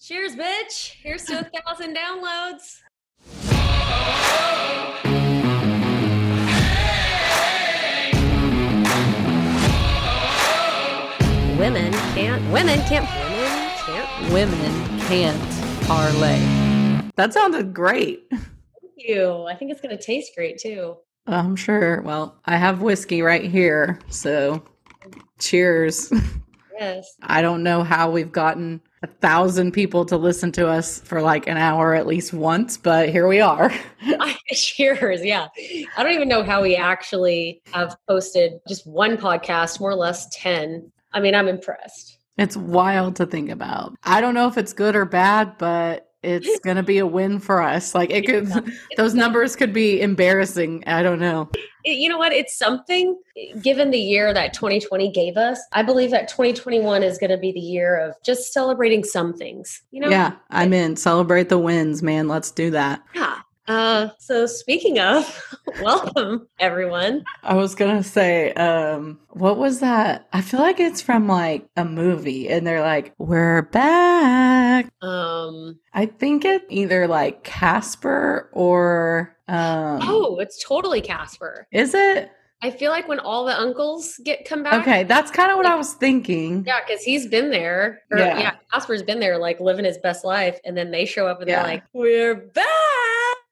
Cheers, bitch. Here's to a thousand downloads. Women can't, women can't, women can't. Women can't parlay. That sounded great. Thank you. I think it's going to taste great too. I'm sure. Well, I have whiskey right here. So cheers. Yes. I don't know how we've gotten a thousand people to listen to us for like an hour at least once, but here we are. Cheers. Yeah. I don't even know how we actually have posted just one podcast, more or less 10. I mean, I'm impressed. It's wild to think about. I don't know if it's good or bad, but it's going to be a win for us. Like it could, those numbers could be embarrassing. I don't know. You know what? It's something given the year that 2020 gave us. I believe that 2021 is going to be the year of just celebrating some things, you know? Yeah, I'm in. Celebrate the wins, man. Let's do that. Yeah. Uh, so speaking of, welcome everyone. I was gonna say, um, what was that? I feel like it's from like a movie, and they're like, "We're back." Um, I think it either like Casper or um, oh, it's totally Casper. is it? I feel like when all the uncles get come back. Okay, that's kind of what I was thinking. Yeah, because he's been there. Or, Yeah. yeah. Casper's been there, like living his best life, and then they show up and Yeah. they're like, "We're back."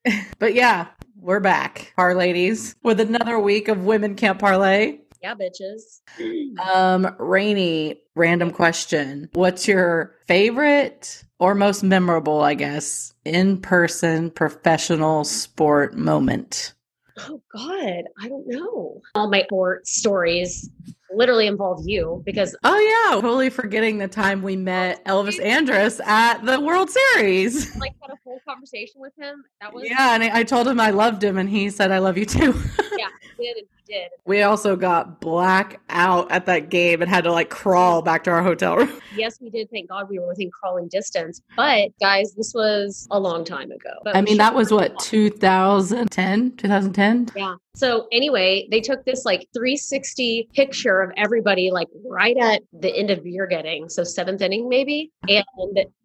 But yeah, we're back, our ladies, with another week of Women Can't Parlay. Yeah, bitches. Um, Rainey, random question. What's your favorite or most memorable, I guess, in person professional sport moment? Oh God, I don't know. All my sport stories literally involve you because Oh, yeah. Totally forgetting the time we met Elvis Andrus at the World Series. Like had a whole conversation with him. That was Yeah, and I told him I loved him, and he said, I love you too. yeah, did did. we also got black out at that game and had to like crawl back to our hotel room. Yes, we did. Thank God we were within crawling distance. But guys, this was a long time ago. But I mean, should- that was what, 2010? 2010? Yeah. So anyway, they took this like 360 picture of everybody like right at the end of beer getting, so seventh inning maybe. And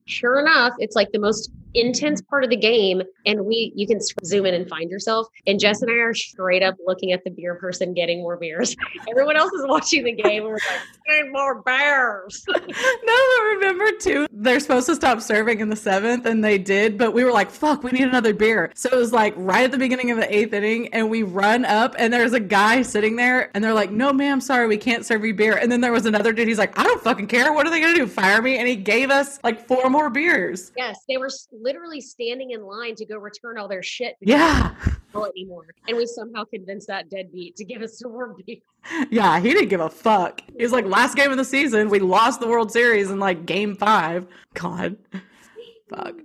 sure enough, it's like the most intense part of the game. And we you can zoom in and find yourself. And Jess and I are straight up looking at the beer person getting more beers. Everyone else is watching the game and we're like, more beers. No, but remember too, they're supposed to stop serving in the seventh, and they did, but we were like, fuck, we need another beer. So it was like right at the beginning of the eighth inning, and we run up, and there's a guy sitting there, and they're like, no, ma'am, sorry, we can't serve you beer. And then there was another dude, he's like, I don't fucking care. What are they gonna do? Fire me? And he gave us like four more beers. Yes, they were literally standing in line to go return all their shit Yeah. they didn't know anymore. And we somehow convinced that deadbeat to give us some more beer. Yeah, he didn't give a fuck. He was like, last game of the season, we lost the World Series in like game five. God. Fuck.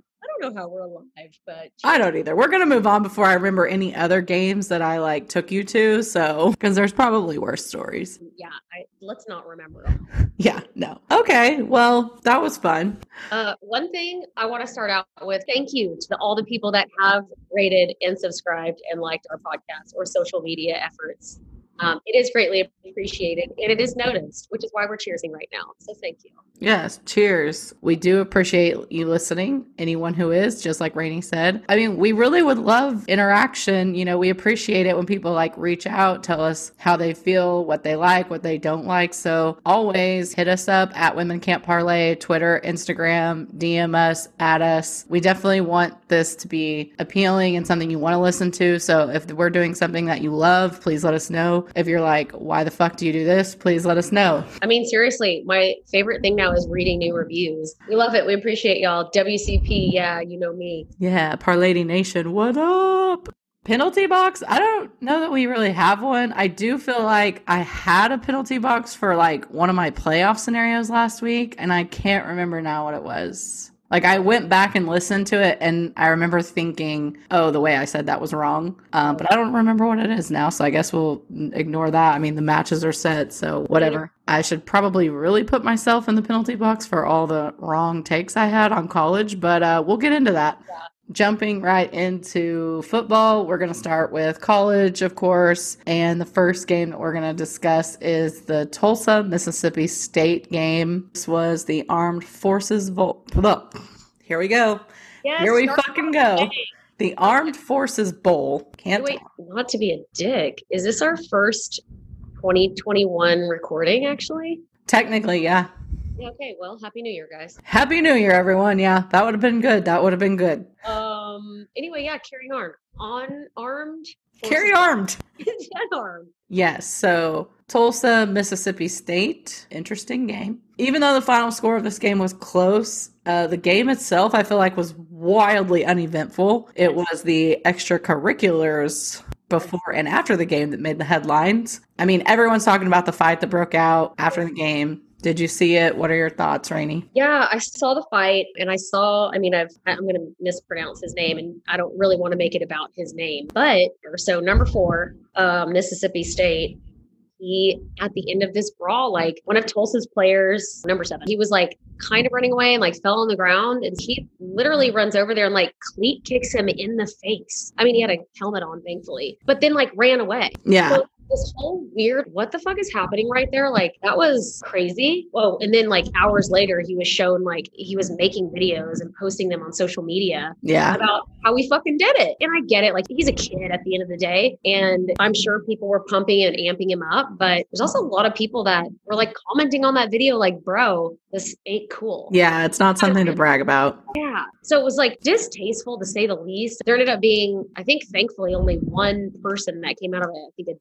Don't know how we're alive, but I don't either. We're gonna move on before I remember any other games that I like took you to. So, because there's probably worse stories. yeah, I, let's not remember. Yeah, no. Okay, well, that was fun. Uh, one thing I want to start out with: thank you to the, all the people that have rated and subscribed and liked our podcast or social media efforts. Um, it is greatly appreciated and it is noticed, which is why we're cheersing right now. So thank you. Yes, cheers. We do appreciate you listening. Anyone who is, just like Rainey said. I mean, we really would love interaction. You know, we appreciate it when people like reach out, tell us how they feel, what they like, what they don't like. So always hit us up at Women Can't Parlay, Twitter, Instagram, DM us, at us. We definitely want this to be appealing and something you want to listen to. So if we're doing something that you love, please let us know. If you're like, why the fuck do you do this? Please let us know. I mean, seriously, my favorite thing now is reading new reviews. We love it. We appreciate y'all. WCP, yeah, you know me. Yeah, Parlady Nation, what up? Penalty box? I don't know that we really have one. I do feel like I had a penalty box for like one of my playoff scenarios last week, and I can't remember now what it was. Like I went back and listened to it, and I remember thinking, "Oh, the way I said that was wrong," um, but I don't remember what it is now. So I guess we'll ignore that. I mean, the matches are set, so whatever. I should probably really put myself in the penalty box for all the wrong takes I had on college, but uh, we'll get into that. Jumping right into football, we're going to start with college, of course. And the first game that we're going to discuss is the Tulsa, Mississippi State game. This was the Armed Forces blah. Here we go. Yes, Here we fucking go. today. The Armed Forces Bowl. Can't Wait, not to be a dick. Is this our first 2021 recording, actually? technically, yeah. Okay, well, Happy New Year, guys. Happy New Year, everyone. Yeah, that would have been good. That would have been good. Um. Anyway, yeah, carry on. armed, Carry armed. Unarmed. Yes. So Tulsa, Mississippi State. Interesting game. Even though the final score of this game was close, uh, the game itself I feel like was wildly uneventful. It was the extracurriculars before and after the game that made the headlines. I mean, everyone's talking about the fight that broke out after the game. Did you see it? What are your thoughts, Rainey? Yeah, I saw the fight, and I saw. I mean, I've I'm going to mispronounce his name, and I don't really want to make it about his name. But so number four, um, Mississippi State. He at the end of this brawl, like one of Tulsa's players, number seven, he was like kind of running away and like fell on the ground, and he literally runs over there and like cleat kicks him in the face. I mean, he had a helmet on, thankfully, but then like ran away. Yeah. So this whole weird, what the fuck is happening right there? Like that was crazy. Whoa. And then like hours later, he was shown like he was making videos and posting them on social media Yeah. about how we fucking did it. And I get it. Like he's a kid at the end of the day. And I'm sure people were pumping and amping him up. But there's also a lot of people that were like commenting on that video, like, bro, this ain't cool. Yeah, it's not something to brag about. Yeah. So it was like distasteful to say the least. There ended up being, I think, thankfully, only one person that came out of it. I think a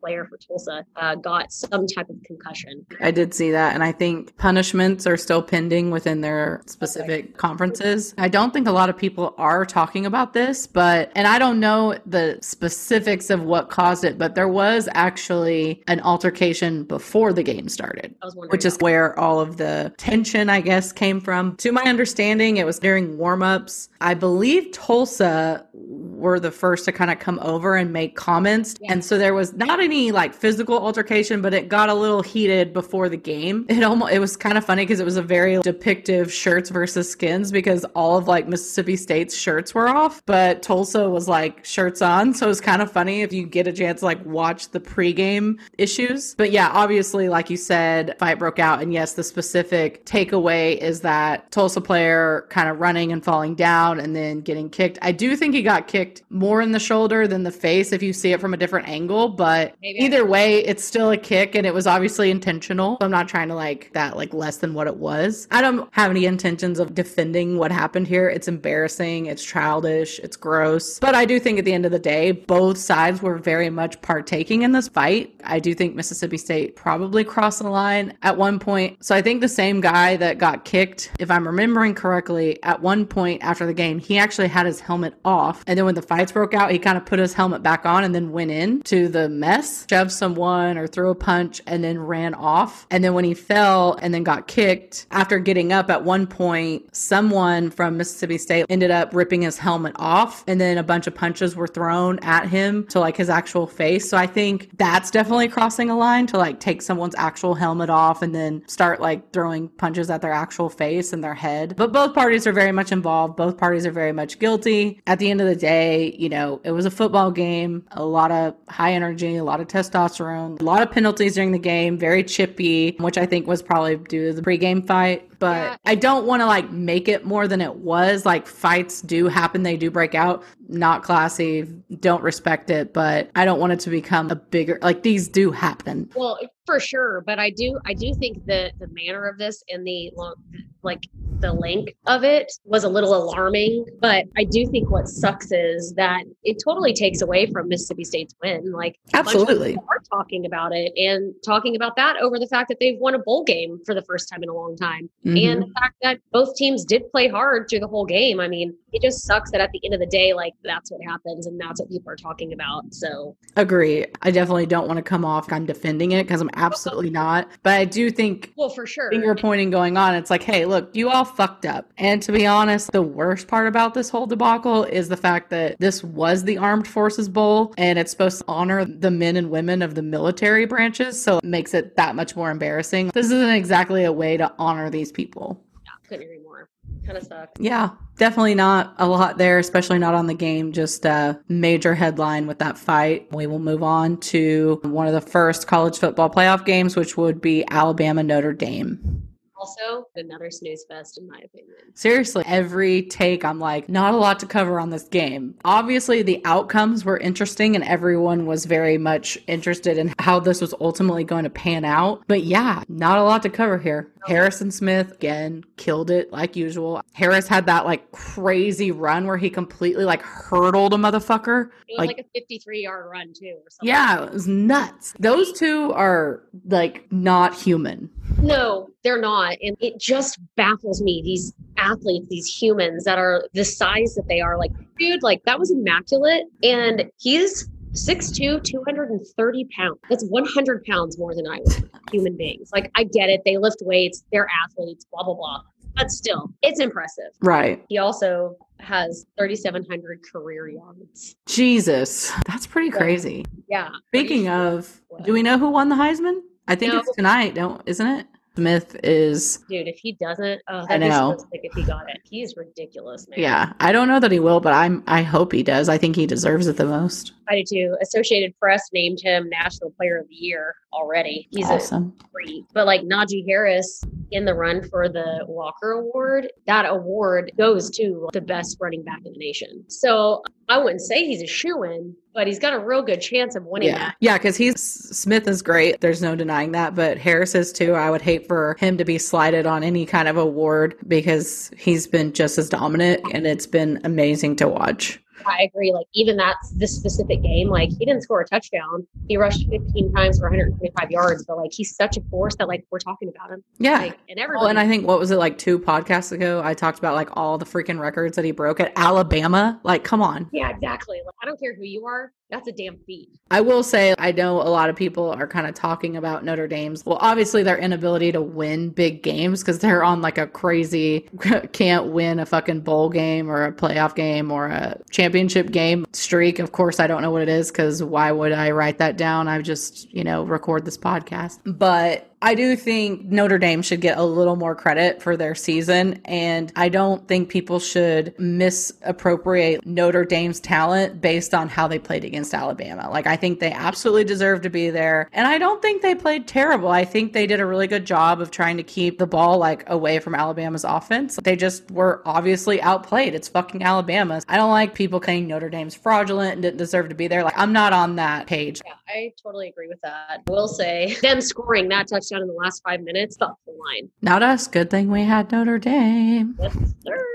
player for Tulsa uh, got some type of concussion. I did see that. And I think punishments are still pending within their specific conferences. I don't think a lot of people are talking about this, but, and I don't know the specifics of what caused it, but there was actually an altercation before the game started. I was. Which is where all of the tension, I guess, came from. To my understanding, it was during warm-ups. I believe Tulsa were the first to kind of come over and make comments. Yeah. And so there was not any like physical altercation, but it got a little heated before the game. It almost it was kind of funny because it was a very depictive shirts versus skins because all of like Mississippi State's shirts were off, but Tulsa was like shirts on. So it was kind of funny if you get a chance like watch the pregame issues. But yeah, obviously, like you said, fight broke out. And yes, the specific takeaway is that Tulsa player kind of running and falling down and then getting kicked. I do think he got kicked more in the shoulder than the face if you see it from a different angle, but Maybe. either way, it's still a kick and it was obviously intentional. I'm not trying to like that like less than what it was. I don't have any intentions of defending what happened here. It's embarrassing, it's childish, it's gross. But I do think at the end of the day, both sides were very much partaking in this fight. I do think Mississippi State probably crossed the line at one point. So I think the same guy that got kicked, if I'm remembering correctly, at one point after the game, he actually had his helmet off. And then when the fights broke out, he kind of put his helmet back on and then went in to the mess, shoved someone or threw a punch and then ran off. And then when he fell and then got kicked, after getting up at one point, someone from Mississippi State ended up ripping his helmet off. And then a bunch of punches were thrown at him to like his actual face. So I think that's definitely crossing a line to like take someone's actual helmet off and then start like throwing punches at their actual face and their head. But both parties are very much involved. Both parties are very much guilty. At the end of the day, you know, it was a football game, a lot of high energy, a lot of testosterone, a lot of penalties during the game, very chippy, which I think was probably due to the pregame fight. But Yeah. I don't want to like make it more than it was. Like fights do happen, they do break out. Not classy, don't respect it, but I don't want it to become a bigger like these do happen. Well, for sure, but I do I do think that the manner of this and the long like the length of it was a little alarming, but I do think what sucks is that it totally takes away from Mississippi State's win. Like a bunch of Absolutely. are talking about it and talking about that over the fact that they've won a bowl game for the first time in a long time. Mhm. And the fact that both teams did play hard through the whole game. I mean, it just sucks that at the end of the day, like that's what happens and that's what people are talking about. So Agree. I definitely don't want to come off I'm defending it because I'm absolutely not. But I do think well for sure. finger pointing going on. It's like, hey, look, you all fucked up. And to be honest, the worst part about this whole debacle is the fact that this was the Armed Forces Bowl and it's supposed to honor the men and women of the military branches. So it makes it that much more embarrassing. This isn't exactly a way to honor these people. couldn't agree more. Kind of sucks. Yeah, definitely not a lot there, especially not on the game. Just a major headline with that fight. We will move on to one of the first college football playoff games, which would be Alabama Notre Dame. Also, another snooze fest, in my opinion. Seriously, every take, I'm like, not a lot to cover on this game. Obviously, the outcomes were interesting and everyone was very much interested in how this was ultimately going to pan out. But yeah, not a lot to cover here. Harris and Smith, again, killed it like usual. Harris had that like crazy run where he completely like hurdled a motherfucker. It was like, like a 53 yard run, too. Or something. Yeah, it was nuts. Those two are like not human. No, they're not. And it just baffles me. These athletes, these humans that are the size that they are, like, dude, like that was immaculate. And he's 6'2, 230 pounds. That's 100 pounds more than I was, human beings. Like, I get it. They lift weights, they're athletes, blah, blah, blah. But still, it's impressive. Right. He also has 3,700 career yards. Jesus. That's pretty crazy. Yeah. Speaking sure. of, do we know who won the Heisman? I think No. it's tonight, don't isn't it? Smith is Dude, if he doesn't, oh, I know. if he got it. He's ridiculous, man. yeah. I don't know that he will, but I'm I hope he does. I think he deserves it the most. I do too. Associated Press named him National Player of the Year already. He's a awesome. freak. But like Najee Harris in the run for the Walker Award, that award goes to the best running back in the nation. So I wouldn't say he's a shoe in, but he's got a real good chance of winning Yeah. that. Yeah, because he's Smith is great. There's no denying that. But Harris is too. I would hate for him to be slighted on any kind of award because he's been just as dominant and it's been amazing to watch. I agree. Like even that's this specific game, like he didn't score a touchdown. He rushed 15 times for 125 yards, but like he's such a force that like we're talking about him. Yeah. Like and everybody Well, and I think what was it like two podcasts ago? I talked about like all the freaking records that he broke at Alabama. Like, come on. Yeah, exactly. Like I don't care who you are, that's a damn feat. I will say, I know a lot of people are kind of talking about Notre Dame's. Well, obviously, their inability to win big games because they're on like a crazy, can't win a fucking bowl game or a playoff game or a championship game streak. Of course, I don't know what it is because why would I write that down? I just, you know, record this podcast. But I do think Notre Dame should get a little more credit for their season. And I don't think people should misappropriate Notre Dame's talent based on how they played against Alabama. Like, I think they absolutely deserve to be there. And I don't think they played terrible. I think they did a really good job of trying to keep the ball like away from Alabama's offense. They just were obviously outplayed. It's fucking Alabama. I don't like people saying Notre Dame's fraudulent and didn't deserve to be there. Like, I'm not on that page. Yeah, I totally agree with that. I will say them scoring that touchdown in the last five minutes, up the line. Not us. Good thing we had Notre Dame. Yes, sir.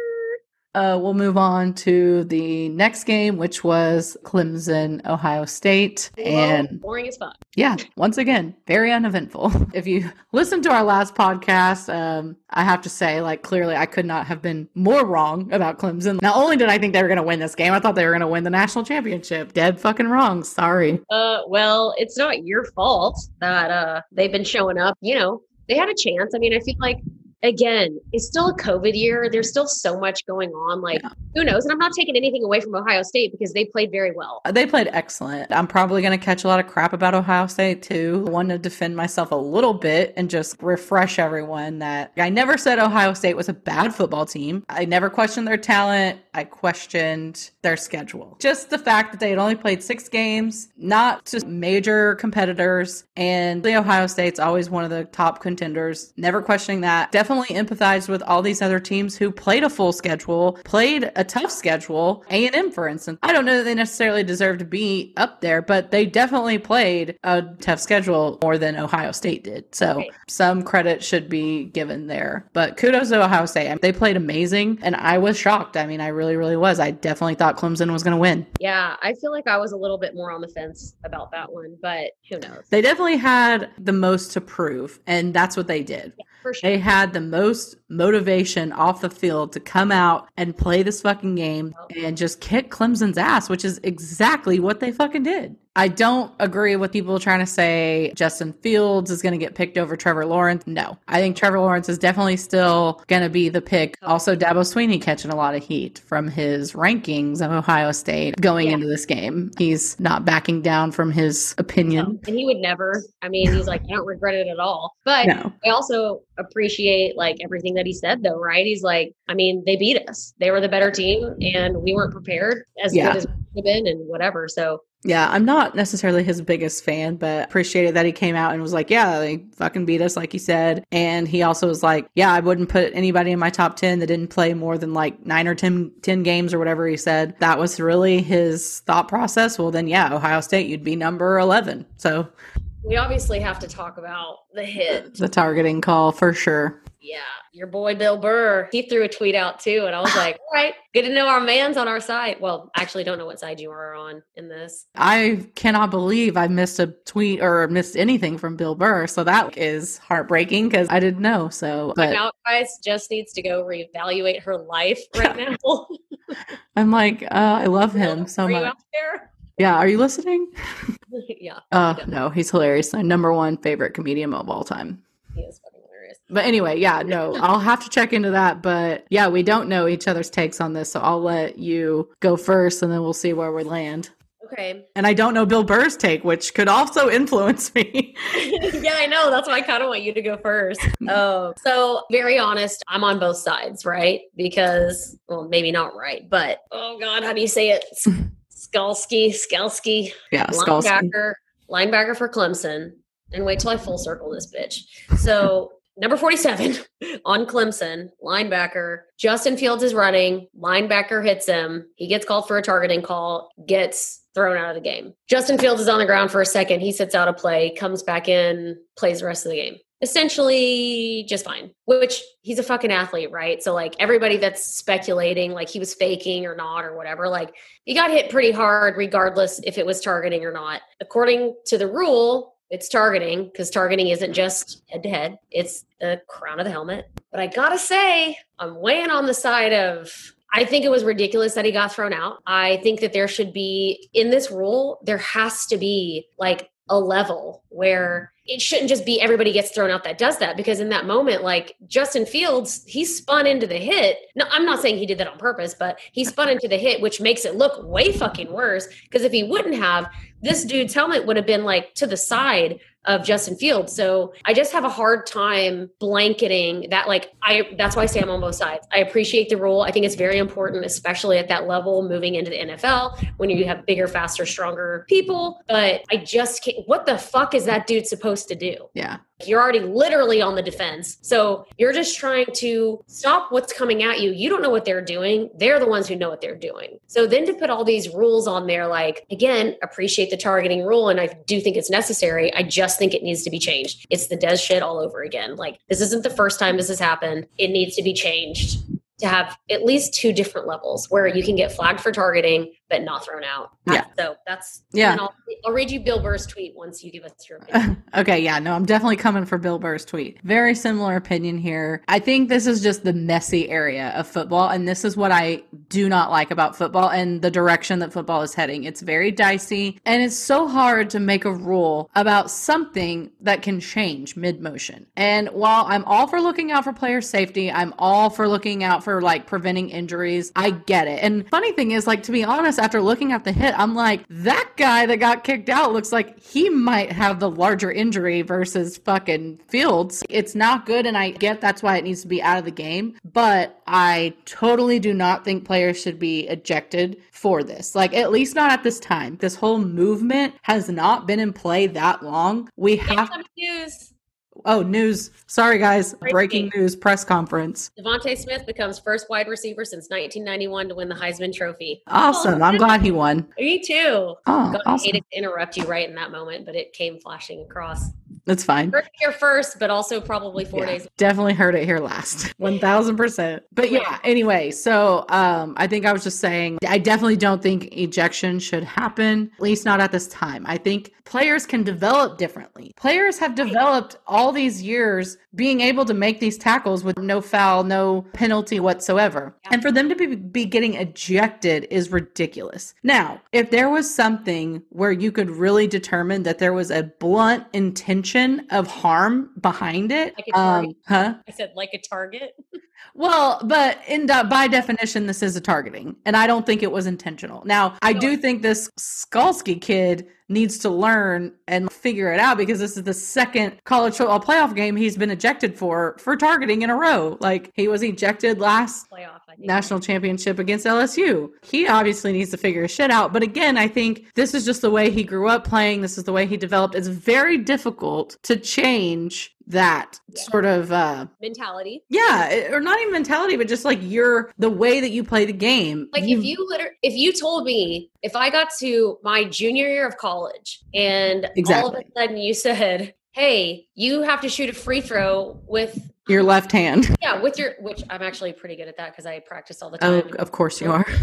Uh, we'll move on to the next game, which was Clemson, Ohio State. And boring as fuck. yeah, once again, very uneventful. If you listened to our last podcast, um, I have to say, like, clearly I could not have been more wrong about Clemson. Not only did I think they were going to win this game, I thought they were going to win the national championship. Dead fucking wrong. Sorry. Uh, well, it's not your fault that uh they've been showing up. You know, they had a chance. I mean, I feel like again, it's still a COVID year. There's still so much going on. Like, who knows? And I'm not taking anything away from Ohio State because they played very well. Uh, they played excellent. I'm probably going to catch a lot of crap about Ohio State too. I want to defend myself a little bit and just refresh everyone that I never said Ohio State was a bad football team. I never questioned their talent. I questioned their schedule. Just the fact that they had only played six games, not just major competitors, and the Ohio State's always one of the top contenders. Never questioning that. Definitely empathized with all these other teams who played a full schedule, played a tough schedule. A&M, for instance. I don't know that they necessarily deserve to be up there, but they definitely played a tough schedule more than Ohio State did. So Right. some credit should be given there. But kudos to Ohio State. I mean, they played amazing, and I was shocked. I mean, I really, really was. I definitely thought Clemson was going to win. Yeah, I feel like I was a little bit more on the fence about that one, but who knows? They definitely had the most to prove, and that's what they did. For sure. They had the most motivation off the field to come out and play this fucking game and just kick Clemson's ass, which is exactly what they fucking did. I don't agree with people trying to say Justin Fields is going to get picked over Trevor Lawrence. No, I think Trevor Lawrence is definitely still going to be the pick. Also, Dabo Swinney catching a lot of heat from his rankings of Ohio State going Yeah. into this game. He's not backing down from his opinion. and he would never. I mean, he's like, I don't regret it at all. But No. I also appreciate like everything that he said, though, right? He's like, I mean, they beat us. They were the better team, and we weren't prepared as Yeah. good as we could have been, and whatever. So Yeah, I'm not necessarily his biggest fan, but appreciated that he came out and was like, yeah, they fucking beat us, like he said. And he also was like, yeah, I wouldn't put anybody in my top 10 that didn't play more than like nine or 10, 10 games or whatever he said. That was really his thought process. Well, then, yeah, Ohio State, you'd be number 11. So we obviously have to talk about the hit. The targeting call for sure. Yeah, your boy Bill Burr, he threw a tweet out too, and I was like, all right, good to know our man's on our side. Well, actually don't know what side you are on in this. I cannot believe I missed a tweet or missed anything from Bill Burr, so that is heartbreaking because I didn't know. So, but now, guys, just needs to go reevaluate her life right now. I'm like, uh, I love him so much. Yeah, are you listening? yeah. Uh, no, he's hilarious. My number one favorite comedian of all time. He is. But anyway, yeah, no, I'll have to check into that. But yeah, we don't know each other's takes on this, so I'll let you go first, and then we'll see where we land. Okay. And I don't know Bill Burr's take, which could also influence me. yeah, I know. That's why I kind of want you to go first. Oh, so very honest, I'm on both sides, right? Because, well, maybe not right, but oh God, how do you say it? Skalski, Skalski, yeah, linebacker, linebacker for Clemson. And wait till I full circle this bitch. So number 47 on Clemson, linebacker. Justin Fields is running. Linebacker hits him. He gets called for a targeting call, gets thrown out of the game. Justin Fields is on the ground for a second. He sits out a play, comes back in, plays the rest of the game essentially just fine which he's a fucking athlete right so like everybody that's speculating like he was faking or not or whatever like he got hit pretty hard regardless if it was targeting or not according to the rule it's targeting because targeting isn't just head to head it's the crown of the helmet but i gotta say i'm weighing on the side of I think it was ridiculous that he got thrown out. I think that there should be, in this rule, there has to be like a level where it shouldn't just be everybody gets thrown out that does that because in that moment like justin fields he spun into the hit. No i'm not saying he did that on purpose but he spun into the hit which makes it look way fucking worse. Because if he wouldn't have this dude's helmet would have been like to the side of Justin Fields. So I just have a hard time blanketing that. Like, I that's why I say I'm on both sides. I appreciate the rule. I think it's very important, especially at that level, moving into the NFL when you have bigger, faster, stronger people. But I just can't. What the fuck is that dude supposed to do? Yeah. You're already literally on the defense. So you're just trying to stop what's coming at you. You don't know what they're doing. They're the ones who know what they're doing. So then to put all these rules on there, like, again, appreciate the targeting rule. And I do think it's necessary. I just think it needs to be changed. It's the Des shit all over again. Like, this isn't the first time this has happened. It needs to be changed to have at least two different levels where you can get flagged for targeting but not thrown out. Yeah. So that's yeah. I'll, I'll, read you Bill Burr's tweet once you give us your opinion. okay. Yeah. No, I'm definitely coming for Bill Burr's tweet. Very similar opinion here. I think this is just the messy area of football, and this is what I do not like about football and the direction that football is heading. It's very dicey, and it's so hard to make a rule about something that can change mid motion. And while I'm all for looking out for player safety, I'm all for looking out for like preventing injuries. I get it. And funny thing is, like to be honest after looking at the hit, I'm like, that guy that got kicked out looks like he might have the larger injury versus fucking Fields. It's not good, and I get that's why it needs to be out of the game, but I totally do not think players should be ejected for this. Like, at least not at this time. This whole movement has not been in play that long. We have. News. Oh, news. Sorry, guys. Breaking, Breaking news press conference. DeVonta Smith becomes first wide receiver since 1991 to win the Heisman Trophy. Awesome. Oh, I'm glad he won. Me too. Oh, God, awesome. I hated to interrupt you right in that moment, but it came flashing across. That's fine. Heard it here first, but also probably four yeah, days. Definitely heard it here last. 1000%. But yeah, anyway, so um, I think I was just saying, I definitely don't think ejection should happen, at least not at this time. I think players can develop differently. Players have developed all these years being able to make these tackles with no foul, no penalty whatsoever. Yeah. And for them to be, be getting ejected is ridiculous. Now, if there was something where you could really determine that there was a blunt intention of harm behind it, like um, huh? I said like a target. Well, but in by definition, this is a targeting, and I don't think it was intentional. Now, I do think this Skalski kid needs to learn and figure it out because this is the second college football playoff game he's been ejected for for targeting in a row. Like he was ejected last Playoff, national championship against LSU. He obviously needs to figure his shit out. But again, I think this is just the way he grew up playing. This is the way he developed. It's very difficult to change that Yeah. sort of uh mentality. yeah, it- or not even mentality, but just like your the way that you play the game. Like if you liter- if you told me if I got to my junior year of college and all of a sudden you said, "Hey, you have to shoot a free throw with your left hand. yeah with your," which I'm actually pretty good at that because I practice all the time Oh, time. of course you are.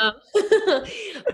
Um,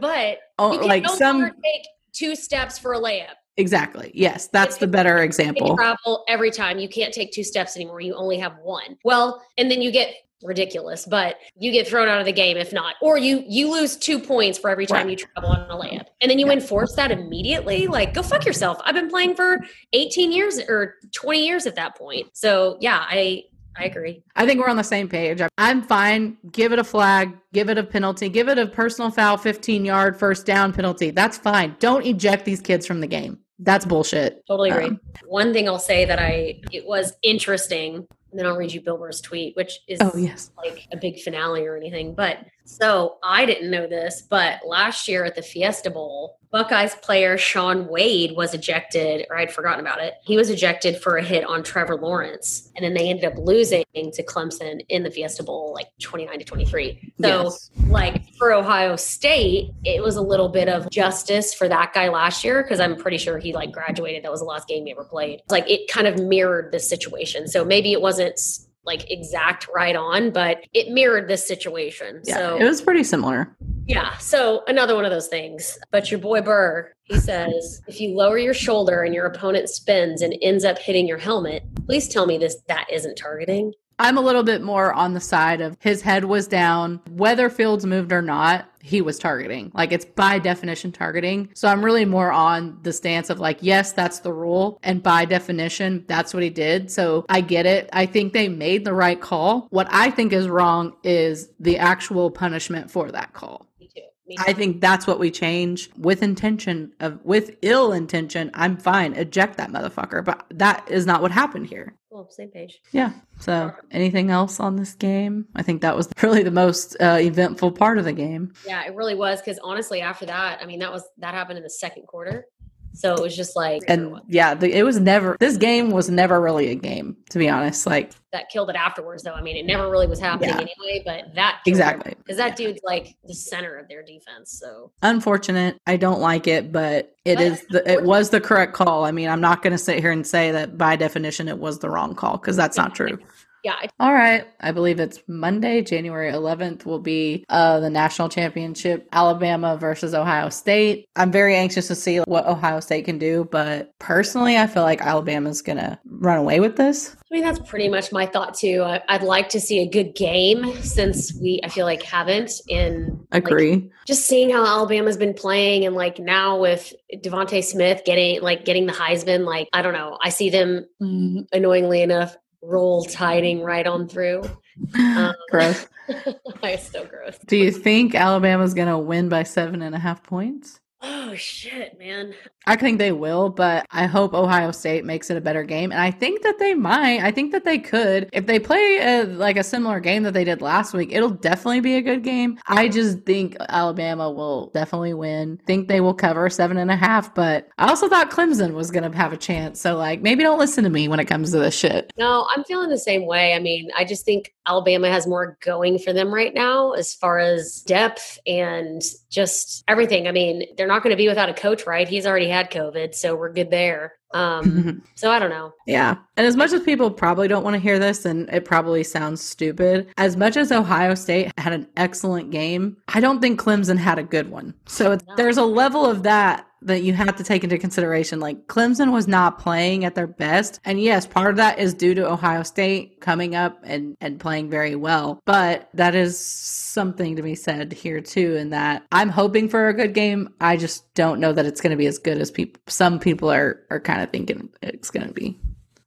but oh, you can like no some longer take two steps for a layup. Exactly. Yes, that's the better You example. travel every time. You can't take two steps anymore. You only have one. Well, and then you get ridiculous, but you get thrown out of the game if not, or you you lose two points for every time Right. you travel on a land, and then you enforce that immediately. Like, go fuck yourself. I've been playing for 18 years or 20 years at that point. So yeah, I I agree. I think we're on the same page. I'm fine. Give it a flag, give it a penalty, give it a personal foul, 15 yard first down penalty. That's fine. Don't eject these kids from the game. That's bullshit. Totally agree. Um, One thing I'll say that I it was interesting, and then I'll read you Bill Burr's tweet, which is Oh, yes. like a big finale or anything. But so I didn't know this, but last year at the Fiesta Bowl, Buckeyes player Shaun Wade was ejected, or I'd forgotten about it. He was ejected for a hit on Trevor Lawrence. And then they ended up losing to Clemson in the Fiesta Bowl, like 29 to 23. So yes. like for Ohio State, it was a little bit of justice for that guy last year because I'm pretty sure he like graduated. That was the last game he ever played. Like it kind of mirrored the situation. So maybe it wasn't like exact right on, but it mirrored this situation. Yeah, so it was pretty similar. yeah. So another one of those things. But your boy Burr, he says, if you lower your shoulder and your opponent spins and ends up hitting your helmet, please tell me this that isn't targeting. I'm a little bit more on the side of his head was down, whether Fields moved or not, he was targeting. Like it's by definition targeting. So I'm really more on the stance of like, yes, that's the rule. And by definition, that's what he did. So I get it. I think they made the right call. What I think is wrong is the actual punishment for that call. I think that's what we change with intention of with ill intention. I'm fine. Eject that motherfucker. But that is not what happened here. Well, same page. Yeah. So, anything else on this game? I think that was really the most uh, eventful part of the game. Yeah, it really was. Because honestly, after that, I mean, that was that happened in the second quarter. So it was just like And yeah, the, it was never, this game was never really a game, to be honest. Like, that killed it afterwards, though. I mean, it never really was happening Yeah. anyway. But that Exactly. because that dude's like the center of their defense. So unfortunate. I don't like it, but it But- is, the, it was the correct call. I mean, I'm not going to sit here and say that by definition it was the wrong call because that's not true. Yeah, All right. I believe it's Monday, January 11th, will be uh, the national championship, Alabama versus Ohio State. I'm very anxious to see what Ohio State can do, but personally, I feel like Alabama's going to run away with this. I mean, that's pretty much my thought too. I, I'd like to see a good game since we, I feel like, haven't. In like, Agree. just seeing how Alabama's been playing, and like now with DeVonta Smith getting like getting the Heisman, like I don't know, I see them mm, annoyingly enough roll tiding right on through. Um, gross. it's so gross. Do you think Alabama's going to win by seven and a half points? Oh shit, man. I think they will, but I hope Ohio State makes it a better game, and I think that they might. I think that they could if they play a, like a similar game that they did last week. It'll definitely be a good game. I just think Alabama will definitely win. Think they will cover seven and a half, but I also thought Clemson was going to have a chance. So like maybe don't listen to me when it comes to this shit. No, I'm feeling the same way. I mean, I just think Alabama has more going for them right now as far as depth and just everything. I mean, they're not going to be without a coach, right? He's already had COVID, so we're good there. Um, so I don't know. Yeah. And as much as people probably don't want to hear this, and it probably sounds stupid, as much as Ohio State had an excellent game, I don't think Clemson had a good one. So No. there's a level of that that you have to take into consideration. Like Clemson was not playing at their best. And yes, part of that is due to Ohio State coming up and, and playing very well. But that is something to be said here too, in that I'm hoping for a good game. I just don't know that it's going to be as good as people, some people are, are kind of thinking it's going to be.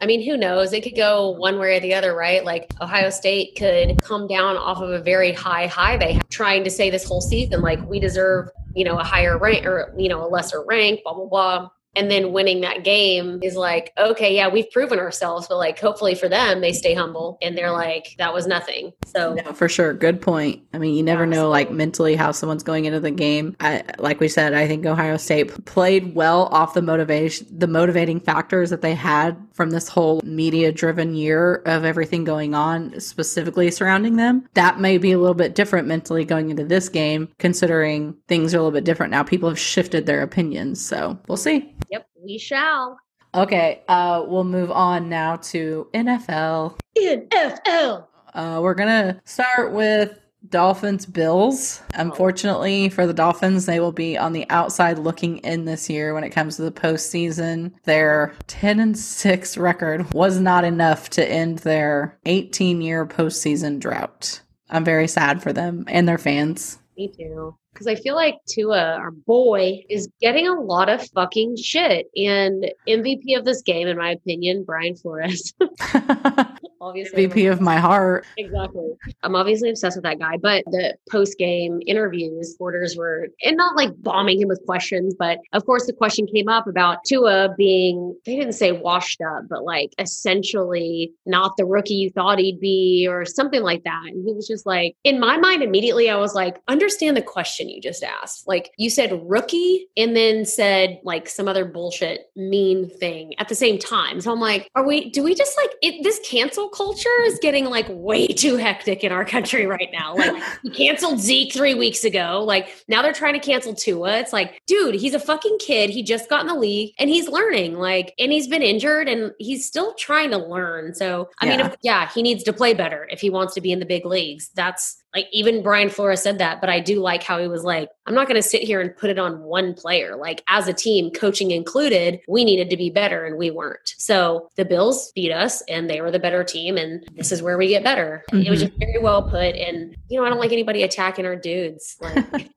I mean, who knows? It could go one way or the other, right? Like Ohio State could come down off of a very high high they have, trying to say this whole season, like we deserve you know, a higher rank or, you know, a lesser rank, blah, blah, blah and then winning that game is like okay yeah we've proven ourselves but like hopefully for them they stay humble and they're like that was nothing. So no, for sure. Good point. I mean you never Absolutely. know like mentally how someone's going into the game. I, like we said i think ohio state played well off the motivation the motivating factors that they had from this whole media driven year of everything going on specifically surrounding them. That may be a little bit different mentally going into this game considering things are a little bit different now. People have shifted their opinions so we'll see Yep, we shall. Okay, uh, we'll move on now to NFL. NFL. Uh, we're gonna start with Dolphins Bills. Unfortunately for the Dolphins, they will be on the outside looking in this year when it comes to the postseason. Their 10 and 6 record was not enough to end their 18 year postseason drought. I'm very sad for them and their fans. Me too because I feel like Tua, our boy, is getting a lot of fucking shit. And MVP of this game, in my opinion, Brian Flores. obviously, MVP of my heart. Exactly. I'm obviously obsessed with that guy. But the post game interviews, reporters were, and not like bombing him with questions, but of course, the question came up about Tua being, they didn't say washed up, but like essentially not the rookie you thought he'd be, or something like that. And he was just like, in my mind, immediately, I was like, understand the question question you just asked. Like you said rookie and then said like some other bullshit mean thing at the same time. So I'm like, are we, do we just like it, this cancel culture is getting like way too hectic in our country right now. Like we canceled Zeke three weeks ago. Like now they're trying to cancel Tua. It's like, dude, he's a fucking kid. He just got in the league and he's learning like, and he's been injured and he's still trying to learn. So, I yeah. mean, if, yeah, he needs to play better if he wants to be in the big leagues. That's like even Brian Flores said that, but I do like how he was like, I'm not going to sit here and put it on one player. Like as a team, coaching included, we needed to be better and we weren't. So the Bills beat us and they were the better team. And this is where we get better. Mm-hmm. It was mm-hmm. just very well put. And, you know, I don't like anybody attacking our dudes. Like,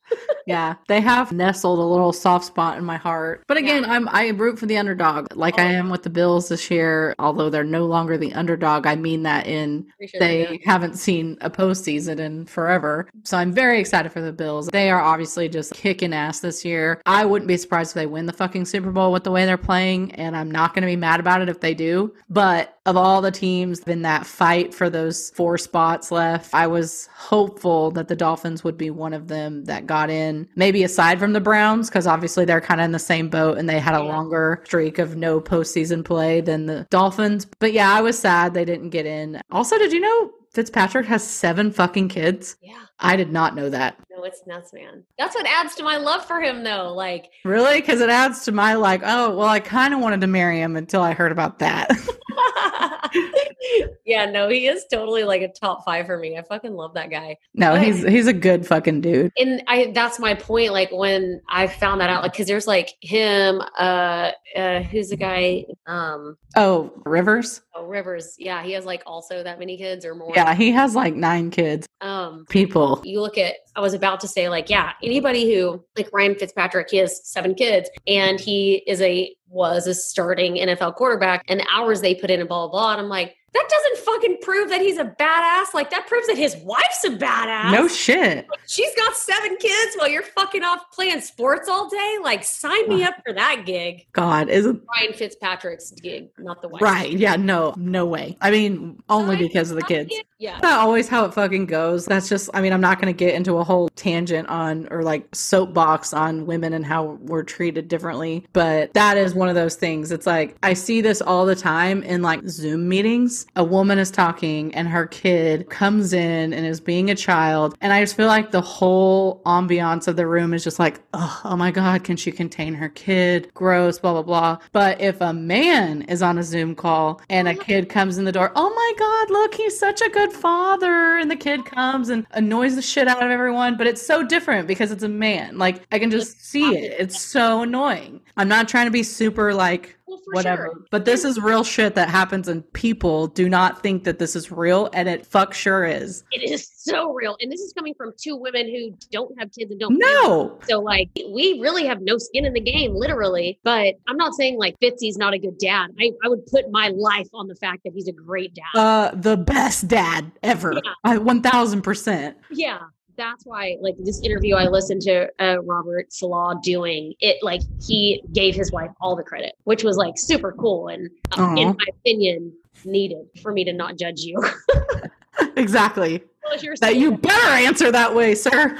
yeah, they have nestled a little soft spot in my heart. But again, yeah. I'm I root for the underdog, like oh. I am with the Bills this year. Although they're no longer the underdog, I mean that in sure they haven't seen a postseason in forever. So I'm very excited for the Bills. They are obviously just kicking ass this year. I wouldn't be surprised if they win the fucking Super Bowl with the way they're playing, and I'm not going to be mad about it if they do. But of all the teams in that fight for those four spots left, I was hopeful that the Dolphins would be one of them that got in. Maybe aside from the Browns, because obviously they're kind of in the same boat and they had a longer streak of no postseason play than the Dolphins. But yeah, I was sad they didn't get in. Also, did you know Fitzpatrick has seven fucking kids? Yeah. I did not know that. No, it's nuts, man. That's what adds to my love for him, though. Like, really? Because it adds to my, like, oh, well, I kind of wanted to marry him until I heard about that. yeah, no, he is totally like a top five for me. I fucking love that guy. No, but, he's he's a good fucking dude. And I that's my point. Like when I found that out, like because there's like him, uh, uh, who's the guy? Um, oh, Rivers. Oh, Rivers. Yeah, he has like also that many kids or more. Yeah, he has like nine kids. Um, people. You look at. I was about to say like, yeah, anybody who like Ryan Fitzpatrick, he has seven kids, and he is a was a starting NFL quarterback and the hours they put in and blah, blah, blah. And I'm like, that doesn't fucking prove that he's a badass. Like that proves that his wife's a badass. No shit. Like, she's got seven kids while you're fucking off playing sports all day. Like sign me up for that gig. God, isn't Ryan Fitzpatrick's gig, not the wife. Right. Yeah, no, no way. I mean, only because of the kids. Yeah. That's not always how it fucking goes. That's just I mean, I'm not gonna get into a whole tangent on or like soapbox on women and how we're treated differently. But that is one of those things. It's like I see this all the time in like Zoom meetings. A woman is talking and her kid comes in and is being a child. And I just feel like the whole ambiance of the room is just like, oh, oh my God, can she contain her kid? Gross, blah, blah, blah. But if a man is on a Zoom call and a kid comes in the door, oh my God, look, he's such a good father. And the kid comes and annoys the shit out of everyone. But it's so different because it's a man. Like I can just see it. It's so annoying. I'm not trying to be super like well, whatever. Sure. But this is real shit that happens, and people do not think that this is real, and it fuck sure is. It is so real, and this is coming from two women who don't have kids and don't. No. So like, we really have no skin in the game, literally. But I'm not saying like Fitzy's not a good dad. I, I would put my life on the fact that he's a great dad. Uh, the best dad ever. Yeah. I, One thousand percent. Yeah that's why like this interview I listened to uh, Robert Saleh doing it like he gave his wife all the credit, which was like super cool and uh, in my opinion needed for me to not judge you. exactly. that you better answer that way, sir.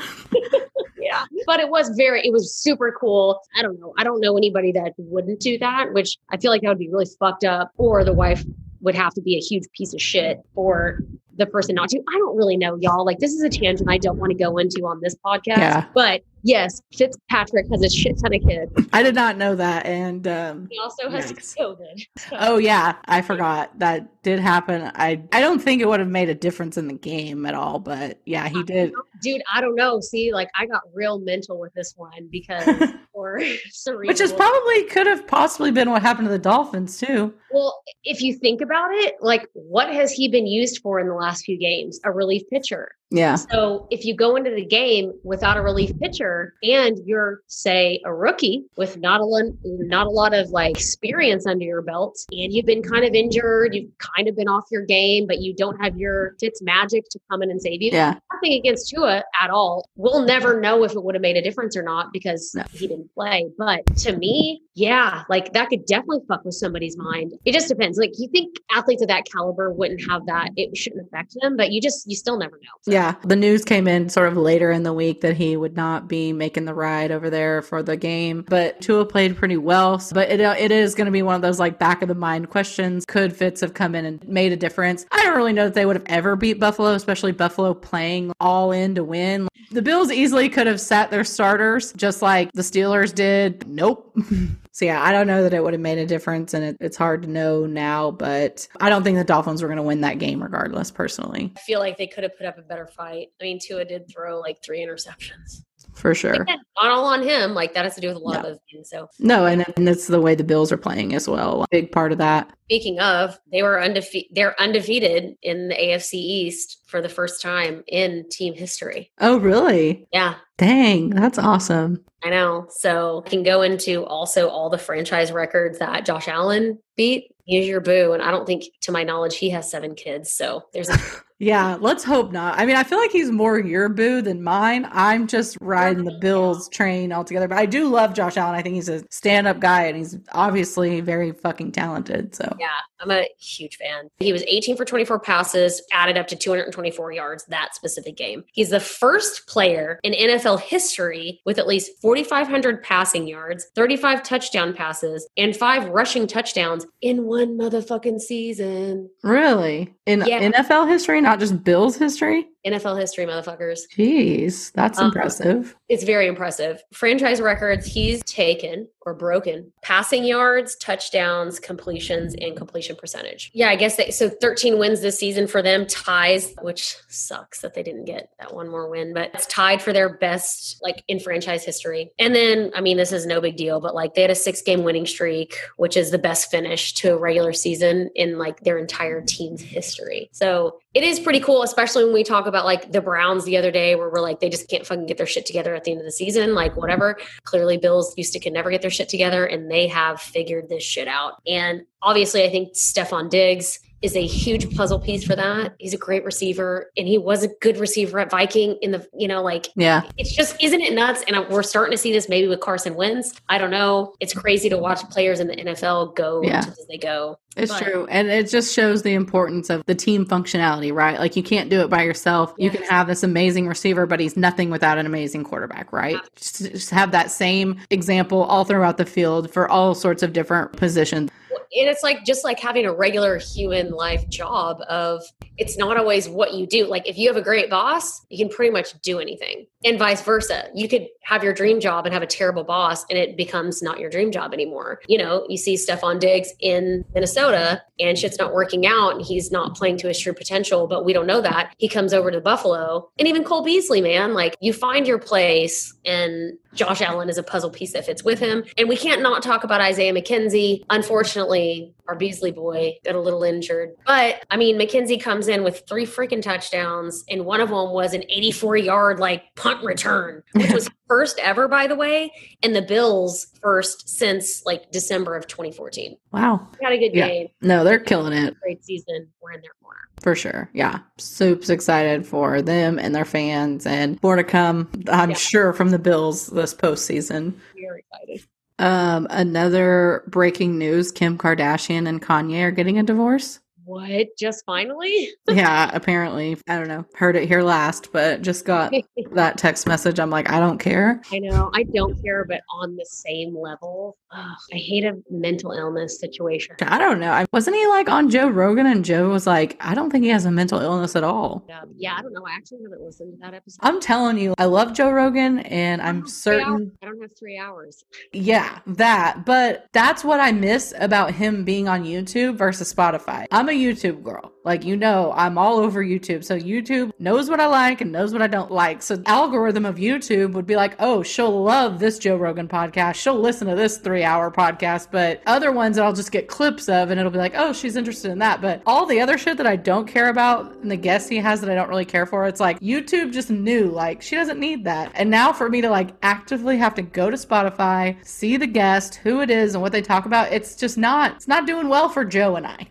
yeah. But it was very, it was super cool. I don't know. I don't know anybody that wouldn't do that, which I feel like that would be really fucked up. Or the wife would have to be a huge piece of shit for the person not to. I don't really know, y'all. Like, this is a tangent I don't want to go into on this podcast. Yeah. But yes, Fitzpatrick has a shit ton of kids. I did not know that. And um, he also has yikes. COVID. So. Oh, yeah. I forgot that did happen. I, I don't think it would have made a difference in the game at all. But yeah, he did. Dude, I don't know. See, like, I got real mental with this one because, or Which is probably could have possibly been what happened to the Dolphins, too. Well, if you think about it, like, what has he been used for in the last few games? A relief pitcher. Yeah. So if you go into the game without a relief pitcher and you're say a rookie with not a lot, not a lot of like experience under your belt and you've been kind of injured, you've kind of been off your game, but you don't have your Fitz magic to come in and save you. Yeah. Nothing against Tua at all. We'll never know if it would have made a difference or not because no. he didn't play. But to me, yeah, like that could definitely fuck with somebody's mind. It just depends. Like you think athletes of that caliber wouldn't have that, it shouldn't affect them, but you just you still never know. So. Yeah. The news came in sort of later in the week that he would not be making the ride over there for the game. But Tua played pretty well. But it, uh, it is going to be one of those like back of the mind questions. Could Fitz have come in and made a difference? I don't really know that they would have ever beat Buffalo, especially Buffalo playing all in to win. The Bills easily could have sat their starters just like the Steelers did. Nope. So yeah, I don't know that it would have made a difference, and it, it's hard to know now. But I don't think the Dolphins were going to win that game regardless. Personally, I feel like they could have put up a better fight. I mean, Tua did throw like three interceptions for sure. not all on him. Like that has to do with a lot no. of those things. So no, and, and it's the way the Bills are playing as well. A big part of that. Speaking of, they were undefeated. They're undefeated in the AFC East for the first time in team history. Oh, really? Yeah. Dang, that's awesome. I know. So I can go into also all the franchise records that Josh Allen beat. He's your boo. And I don't think, to my knowledge, he has seven kids. So there's a Yeah, let's hope not. I mean, I feel like he's more your boo than mine. I'm just riding the Bills train altogether. But I do love Josh Allen. I think he's a stand up guy and he's obviously very fucking talented. So, yeah, I'm a huge fan. He was 18 for 24 passes, added up to 224 yards that specific game. He's the first player in NFL history with at least 4,500 passing yards, 35 touchdown passes, and five rushing touchdowns in one motherfucking season. Really? In yeah. NFL history? not just Bills history? NFL history, motherfuckers. Jeez, that's um, impressive. It's very impressive. Franchise records he's taken or broken passing yards, touchdowns, completions, and completion percentage. Yeah, I guess they, so 13 wins this season for them, ties, which sucks that they didn't get that one more win, but it's tied for their best like in franchise history. And then, I mean, this is no big deal, but like they had a six game winning streak, which is the best finish to a regular season in like their entire team's history. So it is pretty cool, especially when we talk about like the Browns the other day, where we're like, they just can't fucking get their shit together at the end of the season. Like, whatever. Clearly, Bills used to can never get their shit together, and they have figured this shit out. And obviously, I think Stefon Diggs is a huge puzzle piece for that. He's a great receiver and he was a good receiver at Viking in the, you know, like, yeah, it's just, isn't it nuts? And we're starting to see this maybe with Carson Wentz. I don't know. It's crazy to watch players in the NFL go yeah. as they go. It's but. true. And it just shows the importance of the team functionality, right? Like you can't do it by yourself. Yes. You can have this amazing receiver, but he's nothing without an amazing quarterback, right? Yeah. Just, just have that same example all throughout the field for all sorts of different positions and it's like just like having a regular human life job of it's not always what you do. Like if you have a great boss, you can pretty much do anything. And vice versa. You could have your dream job and have a terrible boss and it becomes not your dream job anymore. You know, you see Stefon Diggs in Minnesota and shit's not working out and he's not playing to his true potential, but we don't know that. He comes over to Buffalo and even Cole Beasley, man, like you find your place and Josh Allen is a puzzle piece that fits with him. And we can't not talk about Isaiah McKenzie. Unfortunately, our Beasley boy got a little injured. But I mean, McKenzie comes in with three freaking touchdowns, and one of them was an 84 yard like punt return, which was first ever, by the way, and the Bills first since like December of 2014. Wow. Got a good Yeah. game. No, they're killing it Great season. We're in their corner. for sure. Yeah. Soup's excited for them and their fans and more to come, I'm Yeah. sure, from the Bills this postseason. Very excited. Um, another breaking news Kim Kardashian and Kanye are getting a divorce. What? Just finally? yeah, apparently. I don't know. Heard it here last, but just got that text message. I'm like, I don't care. I know. I don't care, but on the same level, I hate a mental illness situation. I don't know. I, wasn't he like on Joe Rogan and Joe was like, I don't think he has a mental illness at all. Um, yeah, I don't know. I actually haven't listened to that episode. I'm telling you, I love Joe Rogan and I'm certain I don't have three hours. Yeah, that. But that's what I miss about him being on YouTube versus Spotify. I'm a YouTube girl. Like, you know, I'm all over YouTube. So YouTube knows what I like and knows what I don't like. So the algorithm of YouTube would be like, oh, she'll love this Joe Rogan podcast. She'll listen to this three hour podcast. But other ones that I'll just get clips of and it'll be like, oh, she's interested in that. But all the other shit that I don't care about and the guests he has that I don't really care for, it's like YouTube just knew, like, she doesn't need that. And now for me to like actively have to go to Spotify, see the guest, who it is, and what they talk about, it's just not, it's not doing well for Joe and I.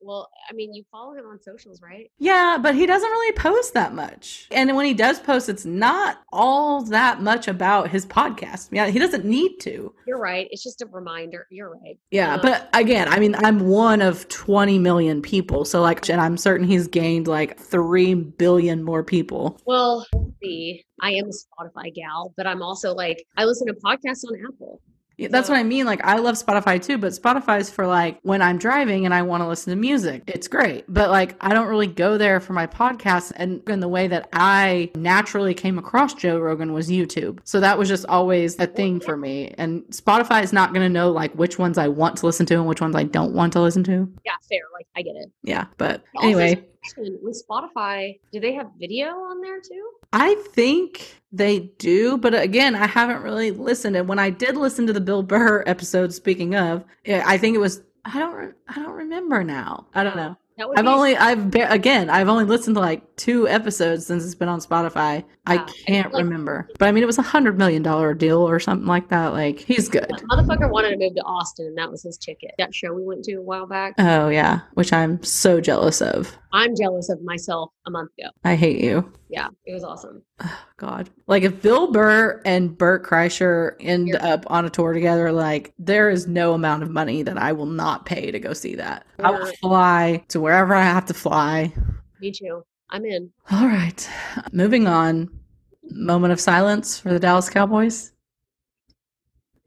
Well, I mean, you follow him on socials, right? Yeah, but he doesn't really post that much. And when he does post, it's not all that much about his podcast. Yeah, he doesn't need to. You're right. It's just a reminder. You're right. Yeah, Uh, but again, I mean, I'm one of 20 million people. So, like, and I'm certain he's gained like 3 billion more people. Well, see, I am a Spotify gal, but I'm also like, I listen to podcasts on Apple. Yeah, That's what I mean. Like, I love Spotify too, but Spotify's for like when I'm driving and I want to listen to music. It's great. But like, I don't really go there for my podcasts. And in the way that I naturally came across Joe Rogan was YouTube. So that was just always a thing for me. And Spotify is not going to know like which ones I want to listen to and which ones I don't want to listen to. Yeah, fair. Like, I get it. Yeah. But anyway, With Spotify, do they have video on there too? I think they do, but again, I haven't really listened. And when I did listen to the Bill Burr episode, speaking of, eh, I think it was. I don't. re- I don't remember now. I don't know. I've be only. I've ba- again. I've only listened to like two episodes since it's been on Spotify. I can't like- remember, but I mean, it was a hundred million dollar deal or something like that. Like he's good. Motherfucker wanted to move to Austin, and that was his ticket. That show we went to a while back. Oh yeah, which I'm so jealous of. I'm jealous of myself a month ago. I hate you. Yeah, it was awesome. God. Like if Bill Burr and Bert Kreischer end Yeah. up on a tour together, like there is no amount of money that I will not pay to go see that. I will fly to wherever I have to fly. Me too. I'm in. All right. Moving on. Moment of silence for the Dallas Cowboys.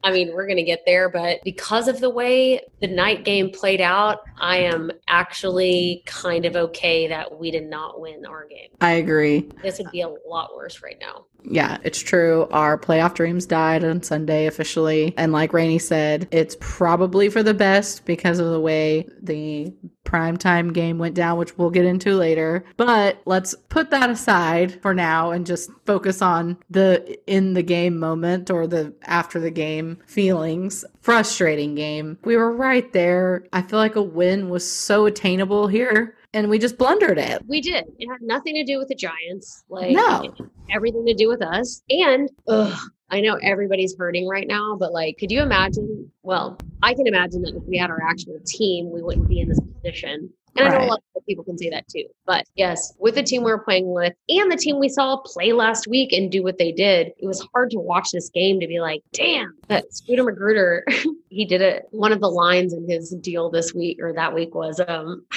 I mean, we're going to get there, but because of the way the night game played out, I am actually kind of okay that we did not win our game. I agree. This would be a lot worse right now. Yeah, it's true. Our playoff dreams died on Sunday officially. And like Rainey said, it's probably for the best because of the way the primetime game went down, which we'll get into later. But let's put that aside for now and just focus on the in the game moment or the after the game feelings. Frustrating game. We were right there. I feel like a win was so attainable here. And we just blundered it. We did. It had nothing to do with the Giants. Like No. everything to do with us. And ugh, I know everybody's hurting right now, but like, could you imagine? Well, I can imagine that if we had our actual team, we wouldn't be in this position. And I know a lot of people can say that too. But yes, with the team we were playing with and the team we saw play last week and do what they did, it was hard to watch this game to be like, damn, that Scooter Magruder, he did it. One of the lines in his deal this week or that week was, um,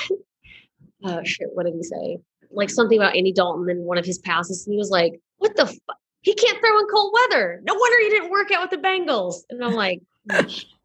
uh, shit, what did he say? Like something about Andy Dalton in one of his passes. And he was like, what the fuck? He can't throw in cold weather. No wonder he didn't work out with the Bengals. And I'm like, "Oh,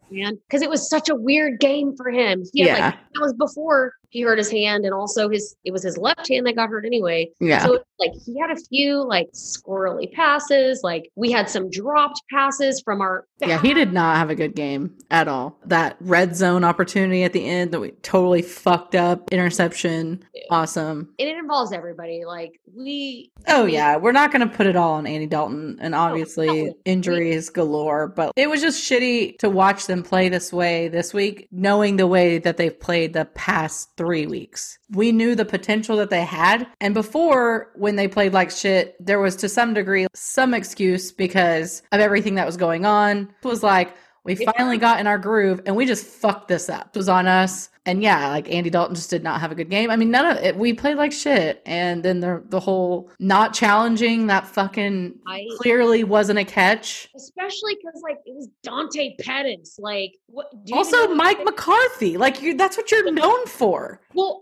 man, because it was such a weird game for him. He Yeah. like that was before he hurt his hand and also his it was his left hand that got hurt anyway. Yeah. So like he had a few like squirrely passes, like we had some dropped passes from our Yeah, he did not have a good game at all. That red zone opportunity at the end that we totally fucked up, interception, awesome. and it involves everybody. Like we Oh yeah, we're not going to put it all on Andy Dalton and obviously no. injuries galore, but it was just shitty to watch them play this way this week knowing the way that they've played the past 3 weeks. We knew the potential that they had and before when they played like shit, there was to some degree some excuse because of everything that was going on. It was like we finally got in our groove and we just fucked this up. It was on us. And yeah, like Andy Dalton just did not have a good game. I mean, none of it. We played like shit. And then the the whole not challenging that fucking I clearly wasn't a catch. especially because like it was Dante Pettis. Like what do you Also, Mike McCarthy. Like you, that's what you're known for. Well,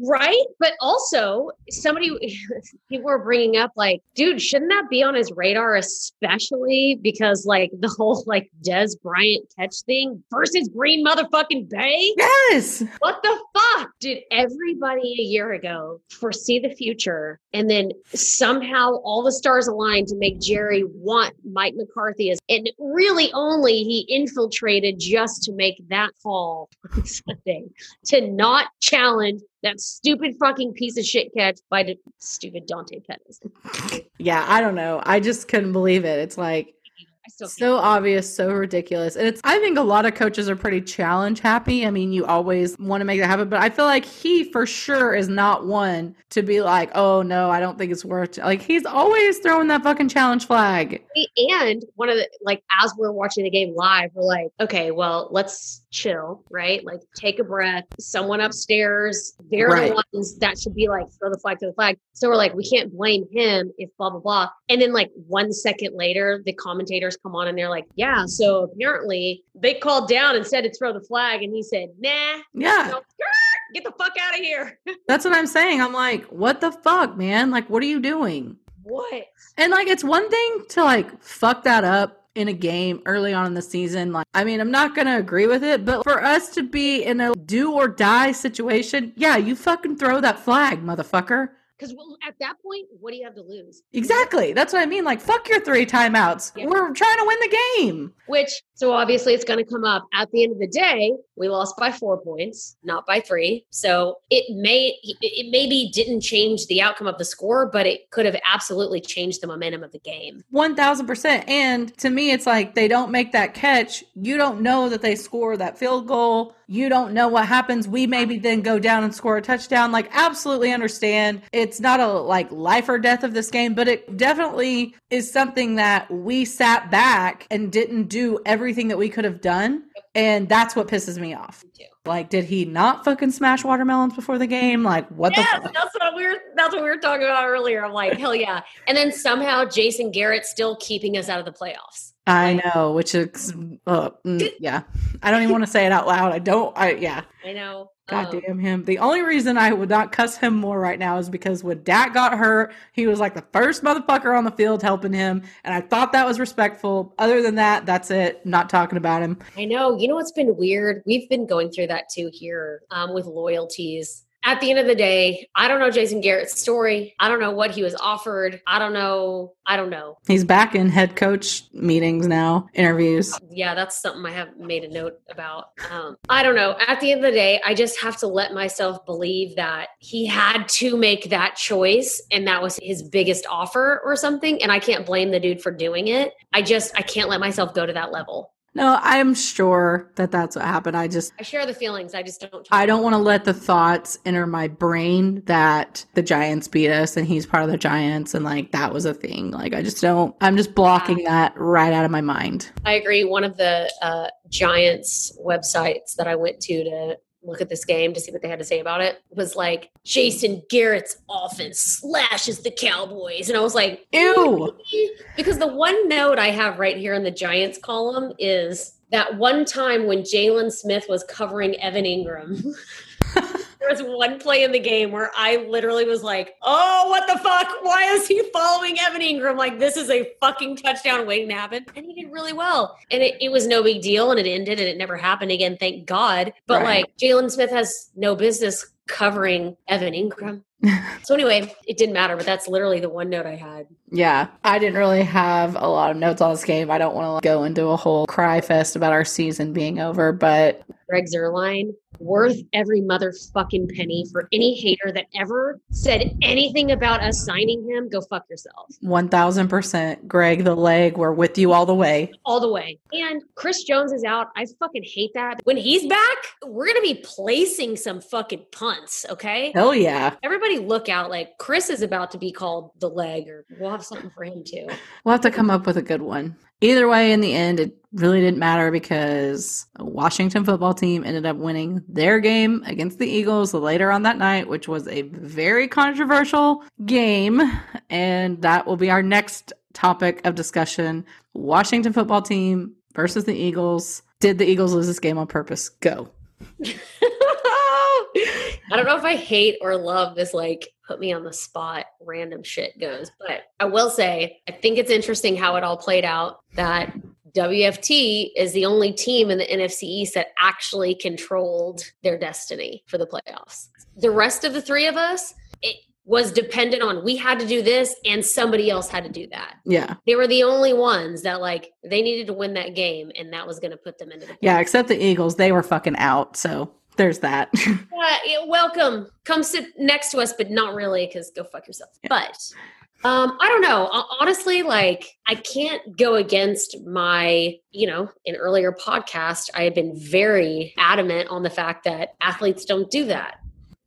right, but also somebody people were bringing up like, dude, shouldn't that be on his radar, especially because like the whole like Dez Bryant catch thing versus Green motherfucking Bay. Yes. What the fuck? Did everybody a year ago foresee the future and then somehow all the stars aligned to make Jerry want Mike McCarthy as and really only he infiltrated just to make that call Sunday to not challenge that stupid fucking piece of shit catch by the stupid Dante Pettis. Yeah, I don't know. I just couldn't believe it. It's like still can't. so obvious, so ridiculous. And it's I think a lot of coaches are pretty challenge happy. I mean, you always want to make that happen, but I feel like he for sure is not one to be like, "Oh no, I don't think it's worth." It. Like he's always throwing that fucking challenge flag. And one of the like as we're watching the game live, we're like, okay, well, let's chill, right? Like take a breath. Someone upstairs, they're Right. the ones that should be like throw the flag to the flag. So we're like, we can't blame him if blah blah blah. And then like one second later, the commentators come on and they're like, yeah, so apparently they called down and said to throw the flag, and he said, nah, Yeah, no, get the fuck out of here. that's what I'm saying. I'm like, "What the fuck, man? Like what are you doing?" what? And like it's one thing to like fuck that up in a game early on in the season. Like I mean, I'm not going to agree with it, but for us to be in a do or die situation, yeah, you fucking throw that flag, motherfucker. Because at that point, what do you have to lose? Exactly. That's what I mean. Like fuck your three timeouts. Yeah. We're trying to win the game. Which, so obviously, it's going to come up at the end of the day. We lost by four points, not by three. So it may, it maybe didn't change the outcome of the score, but it could have absolutely changed the momentum of the game. 1000%. And to me, it's like they don't make that catch. You don't know that they score that field goal. You don't know what happens. We maybe then go down and score a touchdown. Like, absolutely understand. It's not a like life or death of this game, but it definitely is something that we sat back and didn't do everything that we could have done. And that's what pisses me off. Me. Like, did he not fucking smash watermelons before the game? Like, what the Yes, fuck? that's what we were. That's what we were talking about earlier. I'm like, hell yeah! And then somehow Jason Garrett still keeping us out of the playoffs. I know, which is, uh, yeah. I don't even want to say it out loud. I don't, I, yeah. I know. God Um, damn him. The only reason I would not cuss him more right now is because when Dak got hurt, he was like the first motherfucker on the field helping him. And I thought that was respectful. Other than that, that's it. Not talking about him. I know. You know what's been weird? We've been going through that too here um, with loyalties. At the end of the day, I don't know Jason Garrett's story. I don't know what he was offered. I don't know. I don't know. He's back in head coach meetings now, interviews. Yeah, that's something I have made a note about. Um, I don't know. At the end of the day, I just have to let myself believe that he had to make that choice and that was his biggest offer or something. And I can't blame the dude for doing it. I just, I can't let myself go to that level. No, I'm sure that that's what happened. I just, I share the feelings. I just don't. I don't want to let the thoughts enter my brain that the Giants beat us and he's part of the Giants and like that was a thing. Like, I just don't, I'm just blocking that right out of my mind. I agree. One of the uh, Giants websites that I went to to look at this game to see what they had to say about it was like Jason Garrett's offense slashes the Cowboys, and I was like, Ew. because the one note I have right here in the Giants column is that one time when Jaylon Smith was covering Evan Engram. There was one play in the game where I literally was like, "Oh, what the fuck? Why is he following Evan Engram? Like this is a fucking touchdown waiting to happen." And he did really well, and it, it was no big deal, and it ended, and it never happened again, thank God. But Right. like Jaylon Smith has no business covering Evan Engram. So anyway, it didn't matter, but that's literally the one note I had. Yeah, I didn't really have a lot of notes on this game. I don't want to go into a whole cry fest about our season being over, but Greg Zuerlein worth every motherfucking penny for any hater that ever said anything about us signing him. Go fuck yourself. 1000%. Greg, the leg, we're with you all the way. All the way. And Chris Jones is out. I fucking hate that. When he's back, we're going to be placing some fucking punts, okay? Hell yeah. Everybody look out. Like Chris is about to be called the leg, or we'll have something for him too. We'll have to come up with a good one. Either way, in the end, it really didn't matter because Washington football team ended up winning their game against the Eagles later on that night, which was a very controversial game. And that will be our next topic of discussion. Washington football team versus the Eagles. Did the Eagles lose this game on purpose? Go. I don't know if I hate or love this like put me on the spot random shit goes, but I will say I think it's interesting how it all played out that WFT is the only team in the NFC East that actually controlled their destiny for the playoffs. The rest of the three of us, it was dependent on we had to do this and somebody else had to do that. Yeah. They were the only ones that like they needed to win that game and that was going to put them into the. Yeah, except the Eagles, they were fucking out. So there's that. Uh, yeah, welcome. Come sit next to us, but not really because go fuck yourself. Yeah. But um, I don't know. Honestly, like I can't go against my, you know, in earlier podcast, I had been very adamant on the fact that athletes don't do that.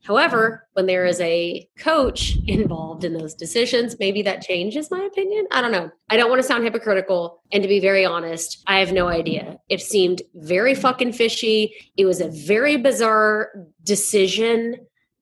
However, when there is a coach involved in those decisions, maybe that changes my opinion. I don't know. I don't want to sound hypocritical. And to be very honest, I have no idea. It seemed very fucking fishy. It was a very bizarre decision.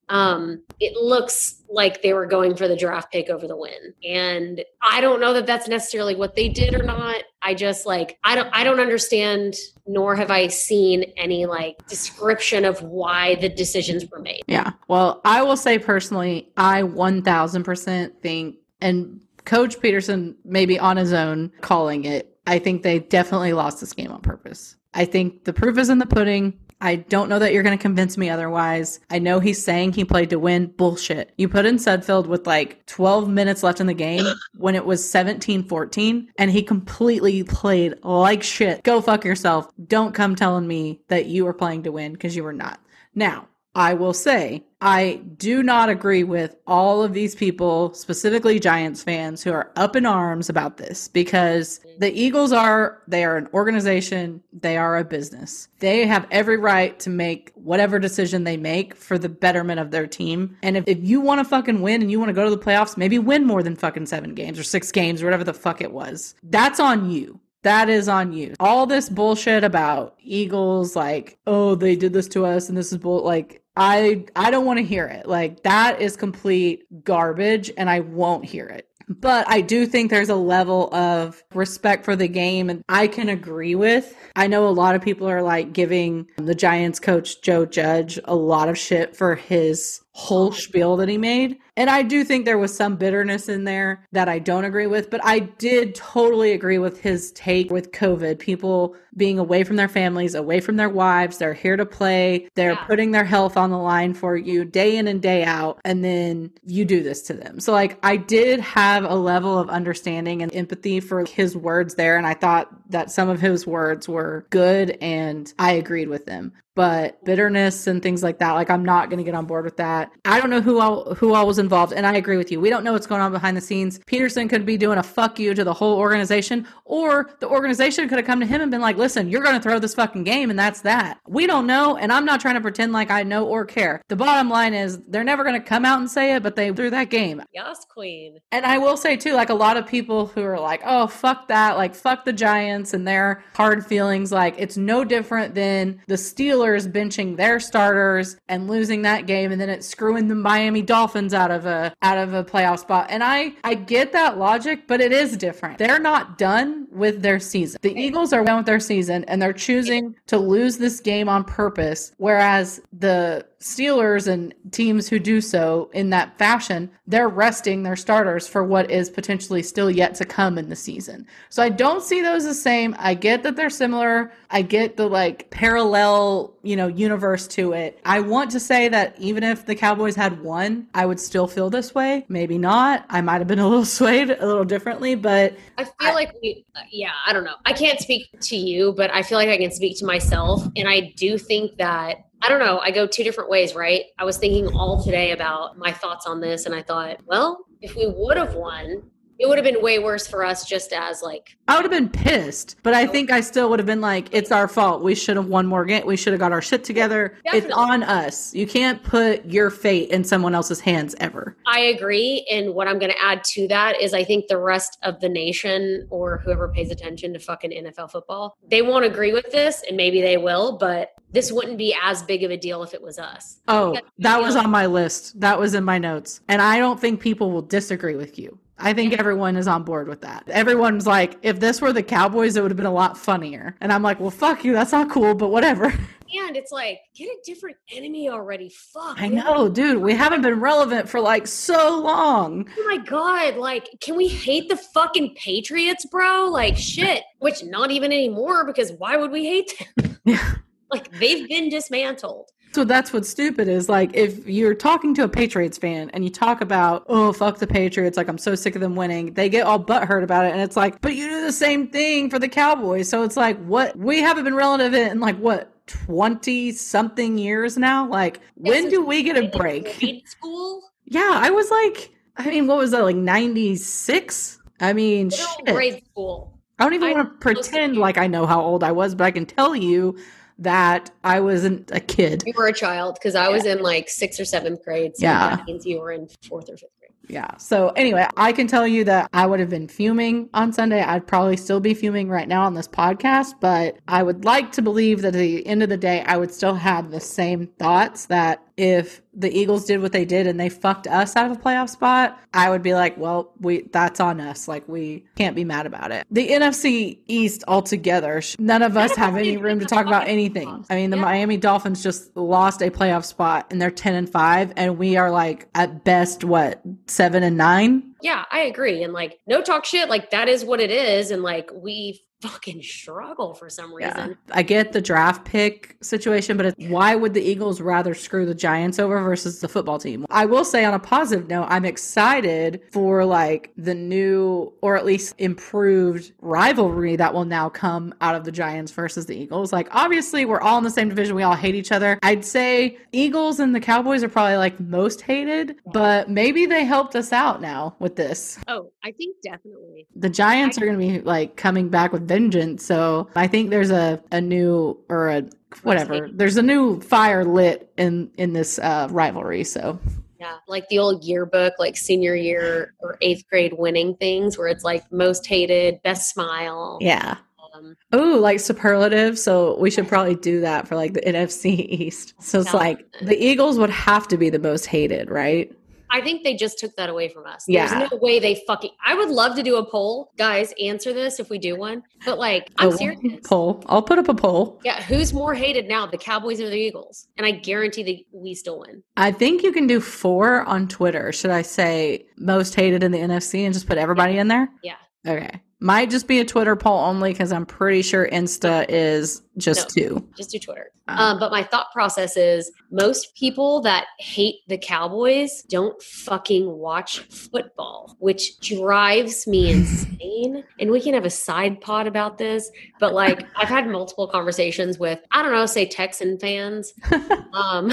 Um, it looks like they were going for the draft pick over the win. And I don't know that that's necessarily what they did or not. I just like I don't I don't understand nor have I seen any like description of why the decisions were made. Yeah. Well, I will say personally, I 1000% think, and Coach Pederson, maybe on his own calling it, I think they definitely lost this game on purpose. I think the proof is in the pudding. I don't know that you're going to convince me otherwise. I know he's saying he played to win. Bullshit. You put in Sudfeld with like 12 minutes left in the game when it was 17 14, and he completely played like shit. Go fuck yourself. Don't come telling me that you were playing to win because you were not. Now, I will say, I do not agree with all of these people, specifically Giants fans, who are up in arms about this because the Eagles are, they are an organization, they are a business. They have every right to make whatever decision they make for the betterment of their team. And if, if you want to fucking win and you want to go to the playoffs, maybe win more than fucking seven games or six games or whatever the fuck it was. That's on you. That is on you. All this bullshit about Eagles, like, oh, they did this to us and this is bull. Like, I I don't want to hear it. Like that is complete garbage, and I won't hear it. But I do think there's a level of respect for the game, and I can agree with. I know a lot of people are like giving the Giants coach Joe Judge a lot of shit for his whole spiel that he made. And I do think there was some bitterness in there that I don't agree with, but I did totally agree with his take with COVID. People being away from their families, away from their wives, they're here to play, they're Yeah. putting their health on the line for you day in and day out, and then you do this to them. So, like, I did have a level of understanding and empathy for his words there, and I thought that some of his words were good and I agreed with them. But bitterness and things like that like i'm not going to get on board with that. I don't know who all who all was involved and i agree with you. We don't know what's going on behind the scenes. Pederson could be doing a fuck you to the whole organization or the organization could have come to him and been like listen you're going to throw this fucking game and that's that. We don't know and i'm not trying to pretend like i know or care. The bottom line is they're never going to come out and say it but they threw that game. Yas, queen. and I will say too, like a lot of people who are like, oh, fuck that, like fuck the Giants and their hard feelings, like it's no different than the Steelers benching their starters and losing that game and then it's screwing the Miami Dolphins out of a out of a playoff spot. And I I get that logic, but it is different. They're not done with their season. The Eagles are done with their season and they're choosing to lose this game on purpose, whereas the Steelers and teams who do so in that fashion, they're resting their starters for what is potentially still yet to come in the season. So I don't see those the same. I get that they're similar. I get the like parallel, you know, universe to it. I want to say that even if the Cowboys had won, I would still feel this way. Maybe not. I might have been a little swayed a little differently, but I feel I, like we, yeah, I don't know. I can't speak to you, but I feel like I can speak to myself. And I do think that I don't know. I go two different ways, right? I was thinking all today about my thoughts on this, and I thought, well, if we would have won, it would have been way worse for us just as like I would have been pissed, but I think I still would have been like, it's our fault. We should have won more game. We should have got our shit together. Definitely. It's on us. You can't put your fate in someone else's hands ever. I agree. And what I'm going to add to that is I think the rest of the nation or whoever pays attention to fucking NFL football, they won't agree with this and maybe they will, but this wouldn't be as big of a deal if it was us. Oh, that was on my list. That was in my notes. And I don't think people will disagree with you. I think everyone is on board with that. Everyone's like, if this were the Cowboys, it would have been a lot funnier. And I'm like, well, fuck you. That's not cool, but whatever. And it's like, get a different enemy already. Fuck. I know, dude. We haven't been relevant for like so long. Oh my God. Like, can we hate the fucking Patriots, bro? Like, shit. Which not even anymore because why would we hate them? Like, they've been dismantled. So that's what's stupid is like if you're talking to a Patriots fan and you talk about, oh, fuck the Patriots, like I'm so sick of them winning, they get all butthurt about it. And it's like, but you do the same thing for the Cowboys. So it's like, what? We haven't been relevant in like what? 20 something years now like when do we get a break school yeah i was like i mean what was that like 96 i mean grade school i don't even want to pretend like i know how old i was but i can tell you that I wasn't a kid. You were a child because I was in like sixth or seventh grade. So yeah. that means you were in fourth or fifth grade. Yeah. So anyway, I can tell you that I would have been fuming on Sunday. I'd probably still be fuming right now on this podcast, but I would like to believe that at the end of the day, I would still have the same thoughts that if the Eagles did what they did and they fucked us out of a playoff spot, I would be like, well, we that's on us. Like we can't be mad about it. The NFC East altogether, none of us have any room to talk about anything. I mean, the yeah. Miami Dolphins just lost a playoff spot and they're 10 and 5 and we are like at best what, 7 and 9? Yeah, I agree. And like no talk shit, like that is what it is and like we fucking struggle for some reason. Yeah. I get the draft pick situation, but why would the Eagles rather screw the Giants over versus the football team? I will say on a positive note, I'm excited for like the new or at least improved rivalry that will now come out of the Giants versus the Eagles. Like obviously we're all in the same division. We all hate each other. I'd say Eagles and the Cowboys are probably like most hated, but maybe they helped us out now with this. Oh, I think definitely. The Giants I- are going to be like coming back with vengeance. So I think there's a, a new or a whatever. There's a new fire lit in in this uh, rivalry. So yeah, like the old yearbook, like senior year or eighth grade winning things, where it's like most hated, best smile. Yeah. Um, oh, like superlative. So we should probably do that for like the NFC East. So it's like the Eagles would have to be the most hated, right? I think they just took that away from us. Yeah. There's no way they fucking. I would love to do a poll, guys. Answer this if we do one. But like, I'm oh, serious. Poll. I'll put up a poll. Yeah. Who's more hated now, the Cowboys or the Eagles? And I guarantee that we still win. I think you can do four on Twitter. Should I say most hated in the NFC and just put everybody yeah. in there? Yeah. Okay. Might just be a Twitter poll only because I'm pretty sure Insta is just no, two. Just do Twitter. Oh. Um, but my thought process is most people that hate the Cowboys don't fucking watch football, which drives me insane. and we can have a side pod about this. But like, I've had multiple conversations with, I don't know, say Texan fans, um,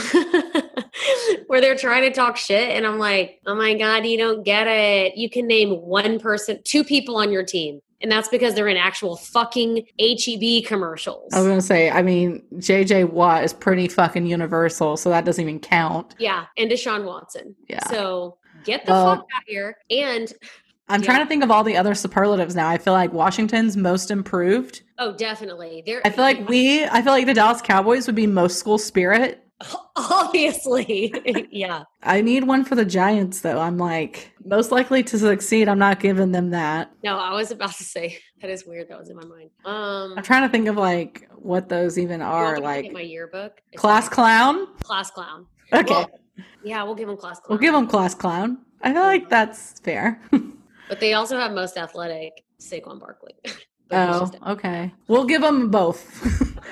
where they're trying to talk shit. And I'm like, oh my God, you don't get it. You can name one person, two people on your team and that's because they're in actual fucking HEB commercials. I was gonna say, I mean, JJ Watt is pretty fucking universal, so that doesn't even count. Yeah, and Deshaun Watson. Yeah. So get the fuck out of here. And I'm yeah. trying to think of all the other superlatives now. I feel like Washington's most improved. Oh, definitely. There. I feel like we. I feel like the Dallas Cowboys would be most school spirit. Obviously. yeah. I need one for the Giants, though. I'm like, most likely to succeed. I'm not giving them that. No, I was about to say that is weird. That was in my mind. Um, I'm trying to think of like what those even are. Like my yearbook. It's class like, clown. Class clown. Okay. Well, yeah, we'll give them class clown. we'll give them class clown. I feel like that's fair. but they also have most athletic Saquon Barkley. Oh, okay. We'll give them both.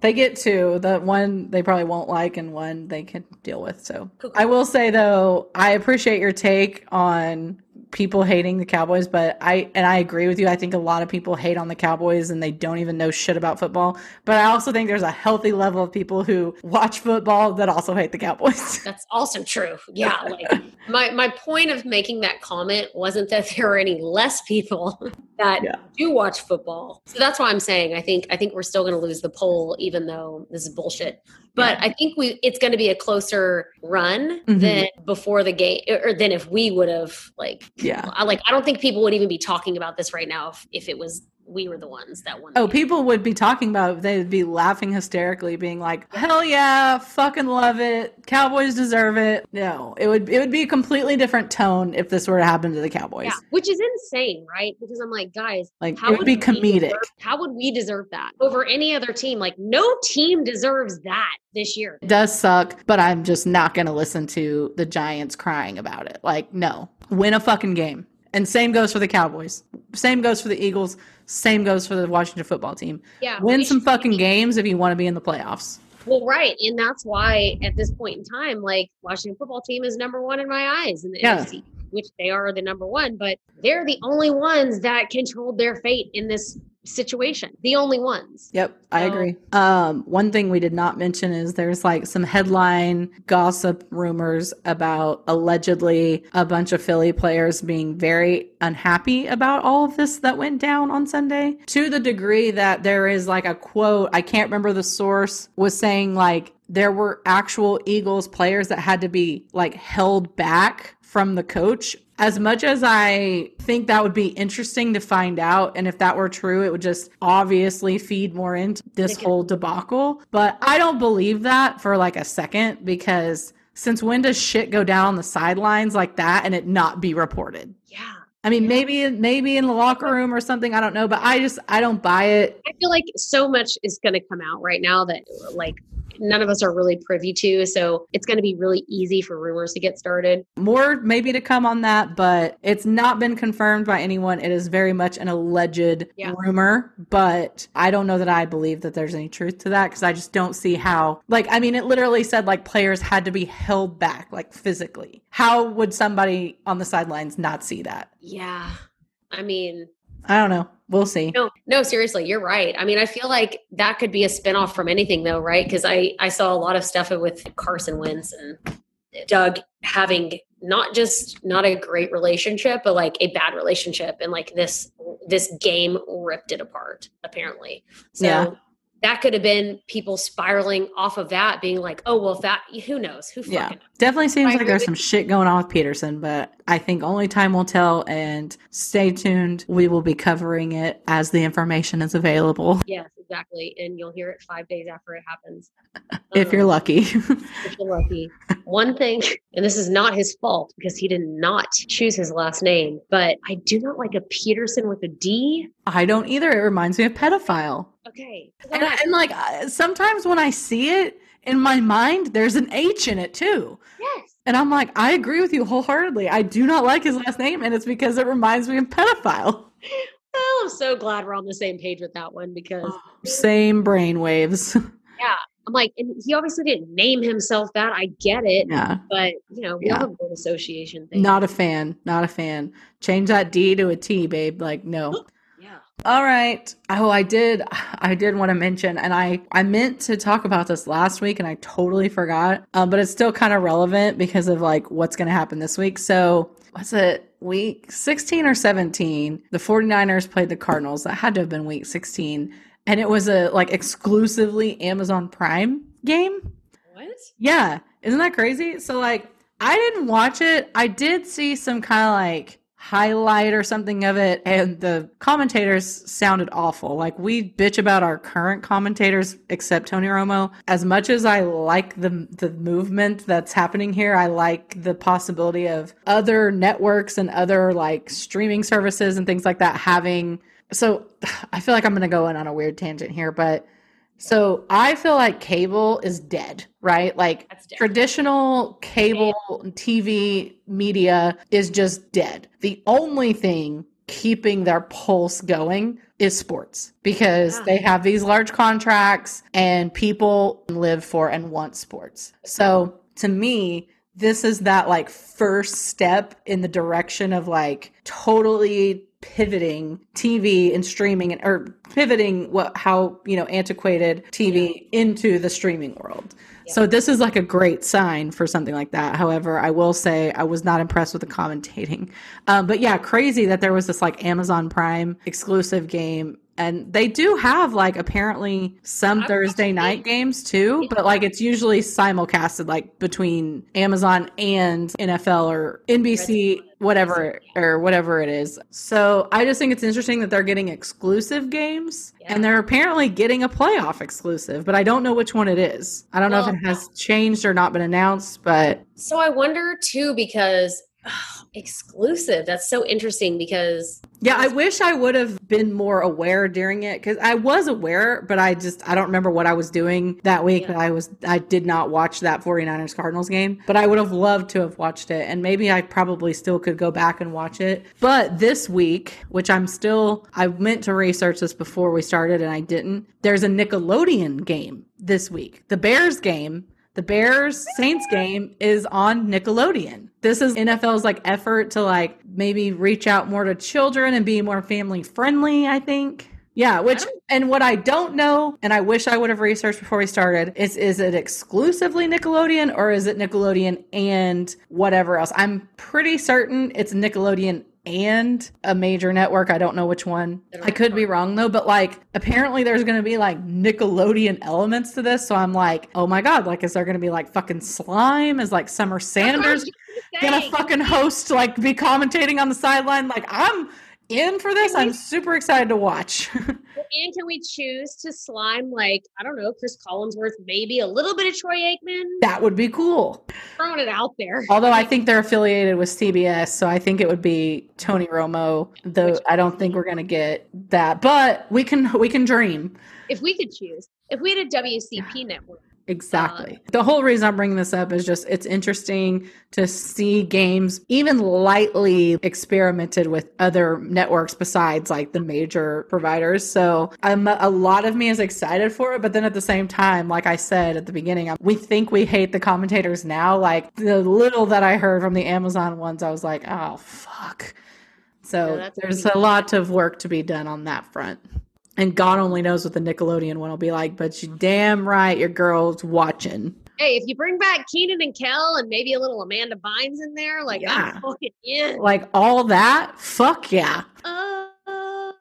They get two. The one they probably won't like, and one they can deal with. So Cool. I will say though, I appreciate your take on people hating the Cowboys, but I and I agree with you. I think a lot of people hate on the Cowboys and they don't even know shit about football. But I also think there's a healthy level of people who watch football that also hate the Cowboys. That's also true. Yeah. Like my, my point of making that comment wasn't that there are any less people that Yeah. do watch football. So that's why I'm saying I think I think we're still gonna lose the poll, even though this is bullshit. But I think we it's gonna be a closer run Mhm. than before the game or than if we would have like yeah. I like I don't think people would even be talking about this right now if, if it was we were the ones that won. Oh, game. people would be talking about it. They'd be laughing hysterically, being like, "Hell yeah, fucking love it. Cowboys deserve it." No, it would it would be a completely different tone if this were to happen to the Cowboys. Yeah, which is insane, right? Because I'm like, guys, Like how it would be comedic. deserve- how would we deserve that over any other team? Like, no team deserves that this year. It does suck, but I'm just not going to listen to the Giants crying about it. Like, no, win a fucking game. And same goes for the Cowboys. Same goes for the Eagles. Same goes for the Washington football team. Yeah, Win some fucking games if you want to be in the playoffs. Well, right, and that's why at this point in time, like Washington football team is number one in my eyes in the Yeah. NFC, which they are the number one, but they're the only ones that controlled their fate in this situation. The only ones. Yep, I So- agree. Um, one thing we did not mention is there's like some headline gossip rumors about allegedly a bunch of Philly players being very unhappy about all of this that went down on Sunday to the degree that there is like a quote, I can't remember the source, was saying like there were actual Eagles players that had to be like held back from the coach. As much as I think that would be interesting to find out, and if that were true, it would just obviously feed more into this whole debacle. But I don't believe that for like a second because since when does shit go down on the sidelines like that and it not be reported? Yeah. I mean, maybe maybe in the locker room or something. I don't know, but I just I don't buy it. I feel like so much is going to come out right now that like none of us are really privy to. So it's going to be really easy for rumors to get started. More maybe to come on that, but it's not been confirmed by anyone. It is very much an alleged Yeah. rumor, but I don't know that I believe that there's any truth to that because I just don't see how. Like, I mean, it literally said like players had to be held back, like physically. How would somebody on the sidelines not see that? Yeah. I mean, I don't know. We'll see. no, no, seriously, you're right. I mean, I feel like that could be a spinoff from anything though, right? Because I, I saw a lot of stuff with Carson Wentz and Doug having not just not a great relationship, but like a bad relationship. And like this, this game ripped it apart, apparently. So Yeah. That could have been people spiraling off of that, being like, oh, well, if that, who knows? Who fucking Yeah, knows? definitely seems I like there's some with shit going on with Pederson, but I think only time will tell. And stay tuned. We will be covering it as the information is available. Yes, exactly. And you'll hear it five days after it happens. If you're Um, lucky. if you're lucky. One thing, and this is not his fault because he did not choose his last name, but I do not like a Pederson with a D. I don't either. It reminds me of pedophile. Okay. And, like, and like sometimes when I see it in my mind, there's an H in it too. yes. And I'm like, I agree with you wholeheartedly. I do not like his last name, and it's because it reminds me of pedophile. Oh, I'm so glad we're on the same page with that one because Same brain waves. Yeah. I'm like, and he obviously didn't name himself that. I get it. yeah. But, you know, we Yeah. have a association thing. Not a fan. Not a fan. Change that D to a T, babe. Like, no. yeah. All right. Oh, I did. I did want to mention, and I I meant to talk about this last week, and I totally forgot. Um, but it's still kind of relevant because of like what's going to happen this week. So what's it? Week 16 or 17, the 49ers played the Cardinals. That had to have been week 16. And it was a like exclusively Amazon Prime game. What? Yeah. Isn't that crazy? So like I didn't watch it. I did see some kind of like highlight or something of it and the commentators sounded awful. Like we bitch about our current commentators except Tony Romo. As much as I like the the movement that's happening here, I like the possibility of other networks and other like streaming services and things like that having so I feel like I'm going to go in on a weird tangent here, but So I feel like cable is dead, right? Like dead. traditional cable TV media is just dead. The only thing keeping their pulse going is sports because Yeah. they have these large contracts and people live for and want sports. So to me, this is that like first step in the direction of like totally pivoting TV and streaming and or pivoting what how you know antiquated TV into the streaming world. So this is like a great sign for something like that. However, I will say I was not impressed with the commentating. Um, but yeah, crazy that there was this like Amazon Prime exclusive game. And they do have like apparently some I Thursday night games too, but like it's usually simulcasted like between Amazon and NFL or NBC, whatever or whatever it is. So I just think it's interesting that they're getting exclusive games Yeah. and they're apparently getting a playoff exclusive, but I don't know which one it is. I don't know if it has changed or not been announced, but So I wonder too because exclusive. That's so interesting because yeah, I wish I would have been more aware during it because I was aware, but I just I don't remember what I was doing that week Yeah. I was I did not watch that 49ers Cardinals game, but I would have loved to have watched it and maybe I probably still could go back and watch it. But this week, which I'm still I meant to research this before we started and I didn't. There's a Nickelodeon game this week. The Bears game the Bears Saints game is on Nickelodeon. This is NFL's like effort to like maybe reach out more to children and be more family friendly, I think. Yeah, which and what I don't know, and I wish I would have researched before we started, is is it exclusively Nickelodeon or is it Nickelodeon and whatever else? I'm pretty certain it's Nickelodeon and a major network. I don't know which one. I could be wrong though, but like apparently there's going to be like Nickelodeon elements to this. So I'm like, oh my God, like is there going to be like fucking slime? Is like Summer Sanders gonna fucking host, like be commentating on the sideline? Like I'm in for this. I'm super excited to watch. And can we choose to slime like I don't know Cris Collinsworth, maybe a little bit of Troy Aikman? that would be cool. Throwing it out there. Although I think they're affiliated with CBS, so I think it would be Tony Romo. Though Which- I don't think we're gonna get that, but we can we can dream. If we could choose, if we had a WCP network, Exactly. Um, the whole reason I'm bringing this up is just it's interesting to see games even lightly experimented with other networks besides like the major providers. So I'm a lot of me is excited for it, but then at the same time, like I said at the beginning, we think we hate the commentators now. Like the little that I heard from the Amazon ones, I was like, oh fuck. So there's a lot of work to be done on that front. And God only knows what the Nickelodeon one will be like, but you damn right your girl's watching. hey, if you bring back Keenan and Kel and maybe a little Amanda Bynes in there, like Yeah. In. Like all that, fuck yeah. Uh,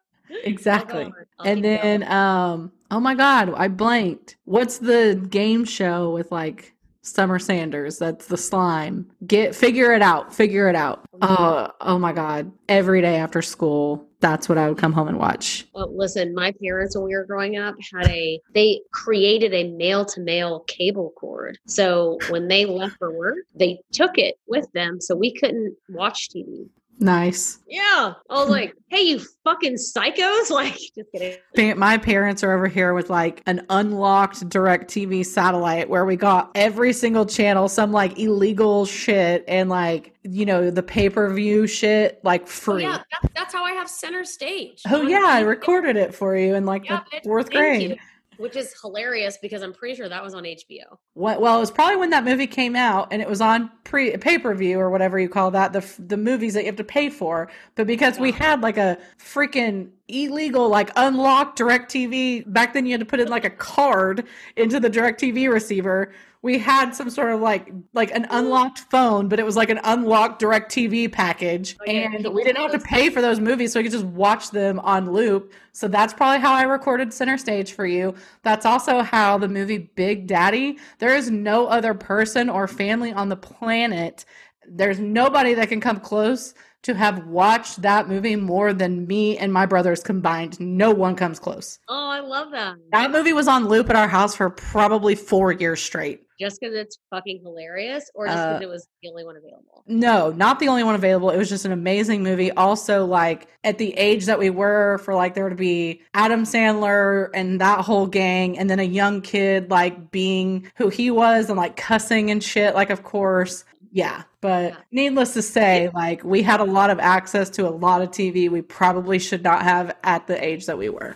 Exactly. On. I'll And then um oh my god, I blanked. What's the game show with like Summer Sanders? That's the slime. Get figure it out. Figure it out. Oh, oh my god. Every day after school, that's what I would come home and watch. Well, listen, my parents, when we were growing up, had a, they created a male to male cable cord. So when they left for work, they took it with them. So we couldn't watch TV. Nice. Yeah. I was like, hey, you fucking psychos. Like, just kidding. My parents are over here with like an unlocked DirecTV satellite where we got every single channel, some like illegal shit and like, you know, the pay per view shit like Oh, free. yeah. That, that's how I have center stage. Oh yeah, I recorded it for you in like Yeah, the fourth grade. you. Which is hilarious because I'm pretty sure that was on HBO. Well, well, it was probably when that movie came out and it was on pre pay per view or whatever you call that the the movies that you have to pay for. But because we had like a freaking illegal like unlocked DirecTV back then, you had to put in like a card into the DirecTV receiver. We had some sort of like like an unlocked phone, but it was like an unlocked DirecTV package, Oh, yeah, and we didn't have to pay for those movies, so we could just watch them on loop. So that's probably how I recorded Center Stage for you. That's also how the movie Big Daddy, there is no other person or family on the planet. There's nobody that can come close to have watched that movie more than me and my brothers combined. No one comes close. Oh, I love that. That movie was on loop at our house for probably four years straight. Just because it's fucking hilarious, or just because Uh, it was the only one available? No, not the only one available. It was just an amazing movie. Also, like at the age that we were, for like there to be Adam Sandler and that whole gang, and then a young kid like being who he was and like cussing and shit. Like, of course, yeah. But Yeah. needless to say, like we had a lot of access to a lot of TV we probably should not have at the age that we were.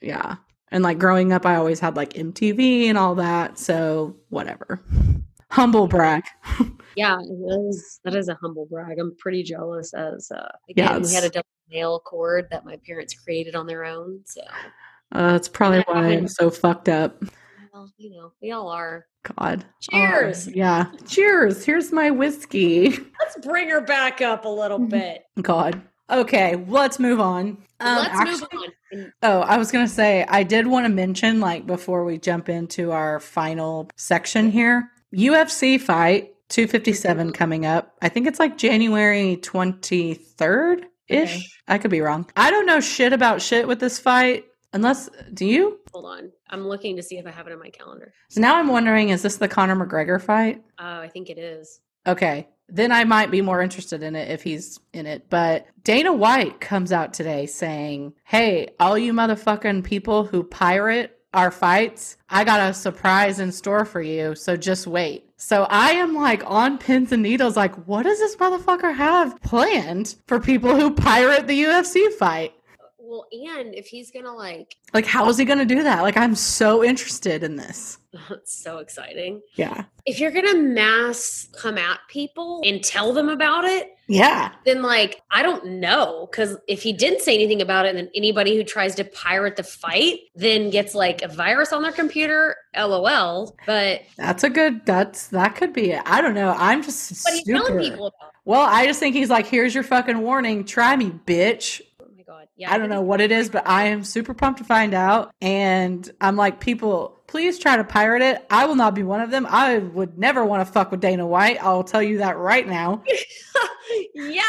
Yeah. And like growing up, I always had like MTV and all that. So whatever. Humble brag. Yeah, that is that is a humble brag. I'm pretty jealous. As uh, Yeah, we had a double nail cord that my parents created on their own. So, Uh, that's probably why I'm so fucked up. well, you know, we all are. God. Cheers. Oh, yeah. Cheers. Here's my whiskey. Let's bring her back up a little bit. God. Okay, let's move on. Um, Let's actually- move on. Oh, I was gonna say I did want to mention, like, before we jump into our final section here, UFC fight 257 coming up. I think it's like January 23rd ish. Okay. I could be wrong. I don't know shit about shit with this fight. Unless, do you? Hold on, I'm looking to see if I have it in my calendar. So now I'm wondering, is this the Conor McGregor fight? Oh, I think it is. Okay. Then I might be more interested in it if he's in it. But Dana White comes out today saying, Hey, all you motherfucking people who pirate our fights, I got a surprise in store for you. So just wait. So I am like on pins and needles, like, what does this motherfucker have planned for people who pirate the UFC fight? Well, and if he's gonna like, Like, how is he to do that? Like, I'm so interested in this. it's so exciting. Yeah. If you're gonna mass come at people and tell them about it, Yeah. then like I don't know because if he didn't say anything about it, then anybody who tries to pirate the fight then gets like a virus on their computer. LOL. But That's a good, that's, that could be it. I don't know. I'm just but he's telling people about. It. Well, I just think he's like, here's your fucking warning. Try me, bitch. Oh. Yeah. I don't know what it is, but I am super pumped to find out. And I'm like, people, please try to pirate it. I will not be one of them. I would never want to fuck with Dana White. I'll tell you that right now. yeah.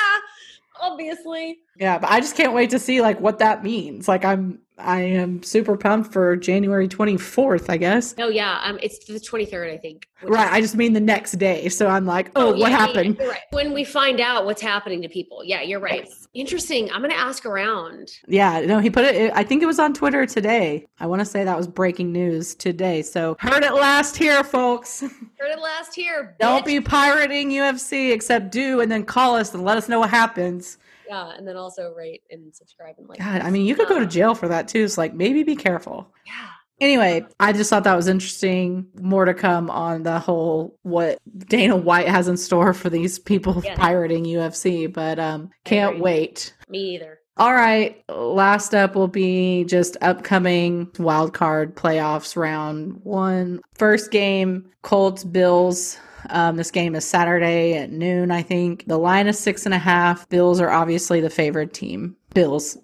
Obviously. Yeah, but I just can't wait to see like what that means. Like I'm I am super pumped for January 24th, I guess. Oh yeah. Um, it's the 23rd, I think. Right, is- I just mean the next day. So I'm like, oh, yeah, what yeah, yeah, happened? you're right. When we find out what's happening to people. Yeah, you're right. Interesting. I'm going to ask around. Yeah, no, he put it. I think it was on Twitter today. I want to say that was breaking news today. So heard it last here, folks. Heard it last here. Don't be pirating UFC, except do and then call us and let us know what happens. Yeah, and then also rate and subscribe and like. God, I mean, you could go to jail for that too. So like, maybe be careful. Yeah. Anyway, I just thought that was interesting. More to come on the whole what Dana White has in store for these people Yeah. pirating UFC, but um, can't wait. Me either. All right. Last up will be just upcoming wild card playoffs round one. First game, Colts Bills. Um, this game is Saturday at noon, I think. The line is six and a half. Bills are obviously the favored team. Bills.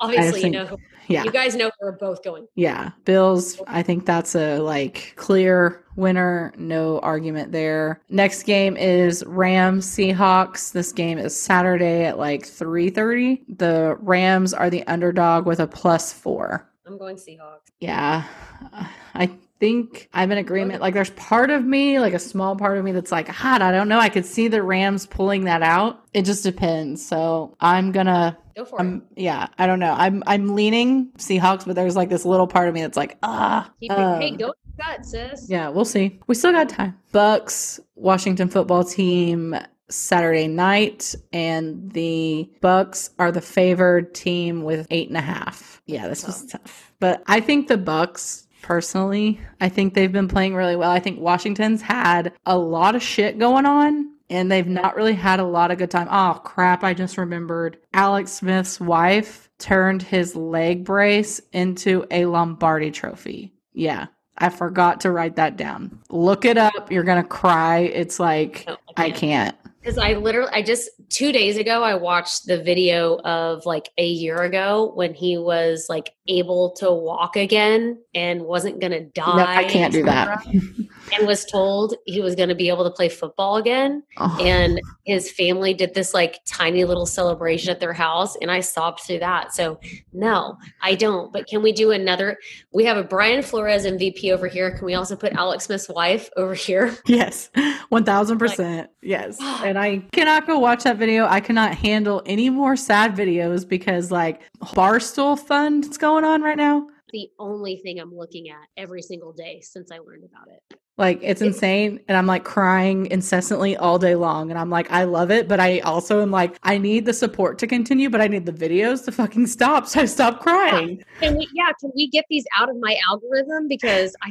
Obviously, you know, who- Yeah. you guys know we're both going. Yeah. Bills, I think that's a like clear winner, no argument there. Next game is Rams Seahawks. This game is Saturday at like 3:30. The Rams are the underdog with a plus 4. I'm going Seahawks. Yeah. Uh, I think I'm in agreement. Like there's part of me, like a small part of me that's like, God, I don't know. I could see the Rams pulling that out. It just depends. So I'm gonna Go for um yeah, I don't know. I'm I'm leaning Seahawks, but there's like this little part of me that's like, ah. it. It. Hey, um, go gut, sis. yeah, we'll see. We still got time. Bucks, Washington football team Saturday night, and the Bucks are the favored team with eight and a half. Yeah, this was tough. But I think the Bucks personally, I think they've been playing really well. I think Washington's had a lot of shit going on. And they've not really had a lot of good time. Oh crap, I just remembered. Alex Smith's wife turned his leg brace into a Lombardi trophy. Yeah. I forgot to write that down. Look it up. You're going to cry. It's like, No, I can't. Because I literally, I just two days ago, I watched the video of like a year ago when he was like able to walk again and wasn't going to die. No, I can't do that. and was told he was going to be able to play football again. Oh. And his family did this like tiny little celebration at their house. And I sobbed through that. So, no, I don't. But can we do another? We have a Brian Flores MVP over here. Can we also put Alex Smith's wife over here? Yes, 1000%. yes. Oh, And I cannot go watch that video. I cannot handle any more sad videos because, like, Barstool Fund is going on right now. The only thing I'm looking at every single day since I learned about it. Like it's insane. And I'm like crying incessantly all day long. And I'm like, I love it. But I also am like, I need the support to continue, but I need the videos to fucking stop. So I stop crying. Can we, yeah, can we get these out of my algorithm? Because I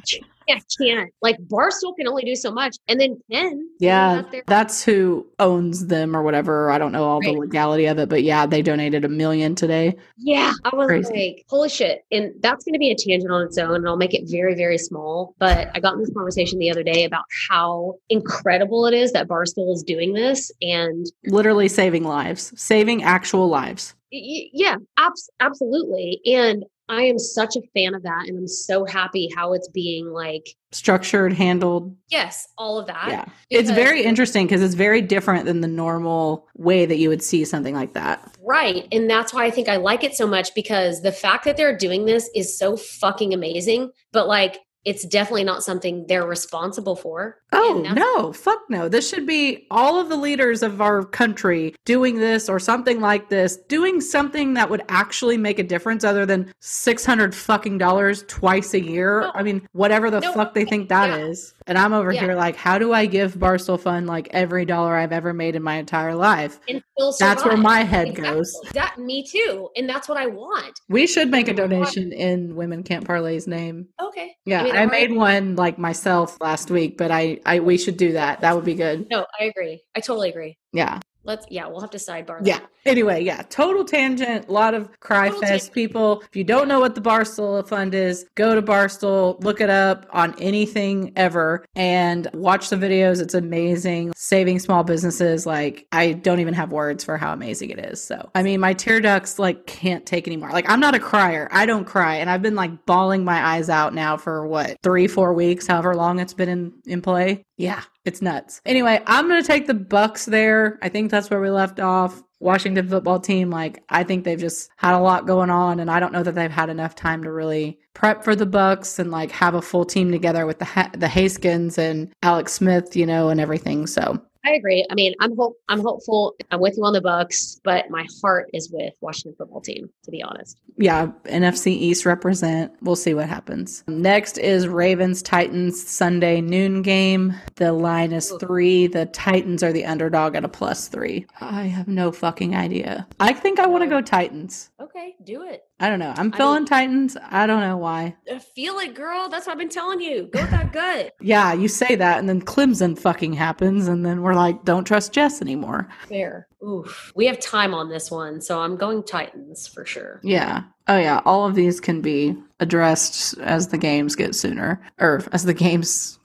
I can't. Like Barstool can only do so much. And then Penn. Yeah. That's who owns them or whatever. I don't know all Right. the legality of it, but yeah, they donated a million today. Yeah, I was Crazy. like, holy shit. And that's going to be a tangent on its own, and I'll make it very, very small. But I got in this conversation the other day about how incredible it is that Barstool is doing this. And Literally saving lives, saving actual lives. yeah, abs- absolutely. And I am such a fan of that. And I'm so happy how it's being like, Structured, handled. yes, all of that. Yeah. It's very interesting because it's very different than the normal way that you would see something like that. Right. And that's why I think I like it so much because the fact that they're doing this is so fucking amazing. But like, it's definitely not something they're responsible for. Oh, no, fuck no. This should be all of the leaders of our country doing this or something like this, doing something that would actually make a difference other than 600 fucking dollars twice a year. No. I mean, whatever the No, fuck they think that is. yeah. And I'm over Yeah. here like, how do I give Barstool Fund like every dollar I've ever made in my entire life? and That's where my head Exactly. goes. That me too, and that's what I want. We should make a donation in Women Can't Parlay's name. Okay. Yeah, mean, I made one like myself last week, but I, I we should do that. That would be good. No, I agree. I totally agree. Yeah. Let's. Yeah, we'll have to sidebar. Yeah. that. Anyway, yeah, total tangent. A lot of cry Total fest tangent. people. If you don't know what the Barstool Fund is, go to Barstool, look it up on anything ever, and watch the videos. It's amazing. Saving small businesses. Like I don't even have words for how amazing it is. So I mean, my tear ducts like can't take anymore. Like I'm not a crier. I don't cry, and I've been like bawling my eyes out now for what three, four weeks, however long it's been in in play. Yeah, it's nuts. Anyway, I'm gonna take the Bucks there. I think that's where we left off. Washington football team, like I think they've just had a lot going on, and I don't know that they've had enough time to really prep for the Bucks and like have a full team together with the ha- the Haskins and Alex Smith, you know, and everything. So I agree. I mean, I'm hope I'm hopeful. I'm with you on the Bucks, but my heart is with Washington football team. To be honest. yeah, NFC East represent. We'll see what happens. Next is Ravens Titans Sunday noon game. The line is three. The Titans are the underdog at a plus three. I have no fucking idea. I think I want to go Titans. Okay, do it. I don't know. I'm feeling Titans. I don't know why. Uh, feel it, girl. That's what I've been telling you. Go with that gut. Yeah, you say that, and then Clemson fucking happens, and then we're like, don't trust Jess anymore. Fair. Oof. We have time on this one, so I'm going Titans for sure. Yeah. Oh, yeah. All of these can be addressed as the games get sooner, or as the games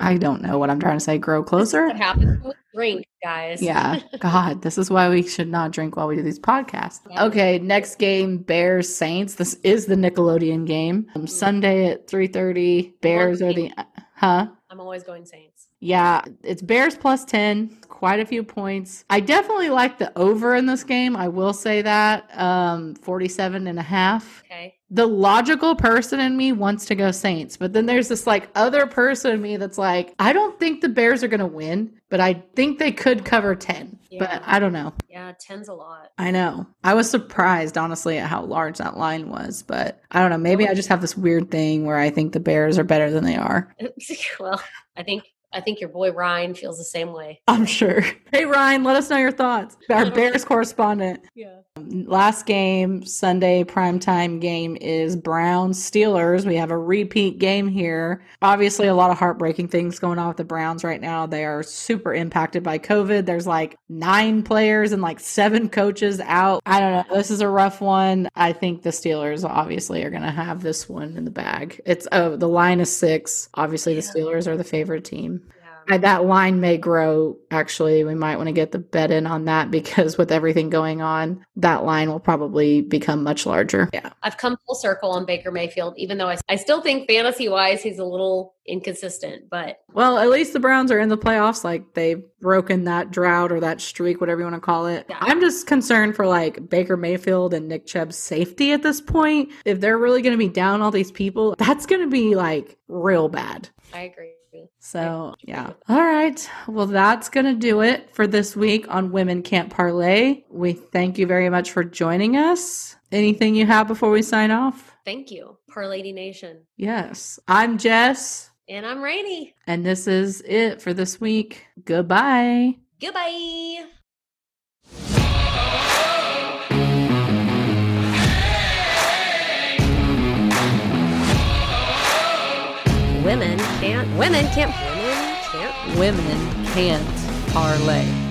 I don't know what I'm trying to say. Grow closer. What happens we drink, guys? Yeah. God, this is why we should not drink while we do these podcasts. Yeah. Okay, next game, Bears Saints. This is the Nickelodeon game. Um, Sunday at 3:30. Bears are the huh? I'm always going Saints. Yeah, it's Bears plus 10, quite a few points. I definitely like the over in this game. I will say that. Um 47 and a half. Okay. The logical person in me wants to go Saints, but then there's this like other person in me that's like, I don't think the Bears are going to win, but I think they could cover 10. But I don't know. Yeah, 10's a lot. I know. I was surprised, honestly, at how large that line was, but I don't know. Maybe I just have this weird thing where I think the Bears are better than they are. well, I think I think your boy Ryan feels the same way. I'm sure. Hey, Ryan, let us know your thoughts. Our Bears correspondent. Yeah. Last game, Sunday primetime game is Browns Steelers. We have a repeat game here. Obviously, a lot of heartbreaking things going on with the Browns right now. They are super impacted by COVID. There's like nine players and like seven coaches out. I don't know. This is a rough one. I think the Steelers obviously are going to have this one in the bag. It's oh, the line is six. Obviously, the Steelers are the favorite team. Yeah. Um, that line may grow. Actually, we might want to get the bet in on that because with everything going on, that line will probably become much larger. Yeah. I've come full circle on Baker Mayfield, even though I, I still think fantasy wise, he's a little inconsistent, but well, at least the Browns are in the playoffs. Like they've broken that drought or that streak, whatever you want to call it. Yeah. I'm just concerned for like Baker Mayfield and Nick Chubb's safety at this point. If they're really going to be down all these people, that's going to be like real bad. I agree. So, yeah. All right. Well, that's going to do it for this week on Women Can't Parlay. We thank you very much for joining us. Anything you have before we sign off? Thank you, Parlay Nation. Yes. I'm Jess. And I'm Rainey. And this is it for this week. Goodbye. Goodbye. Women can't. Women can't. Women can't. Women can't parlay.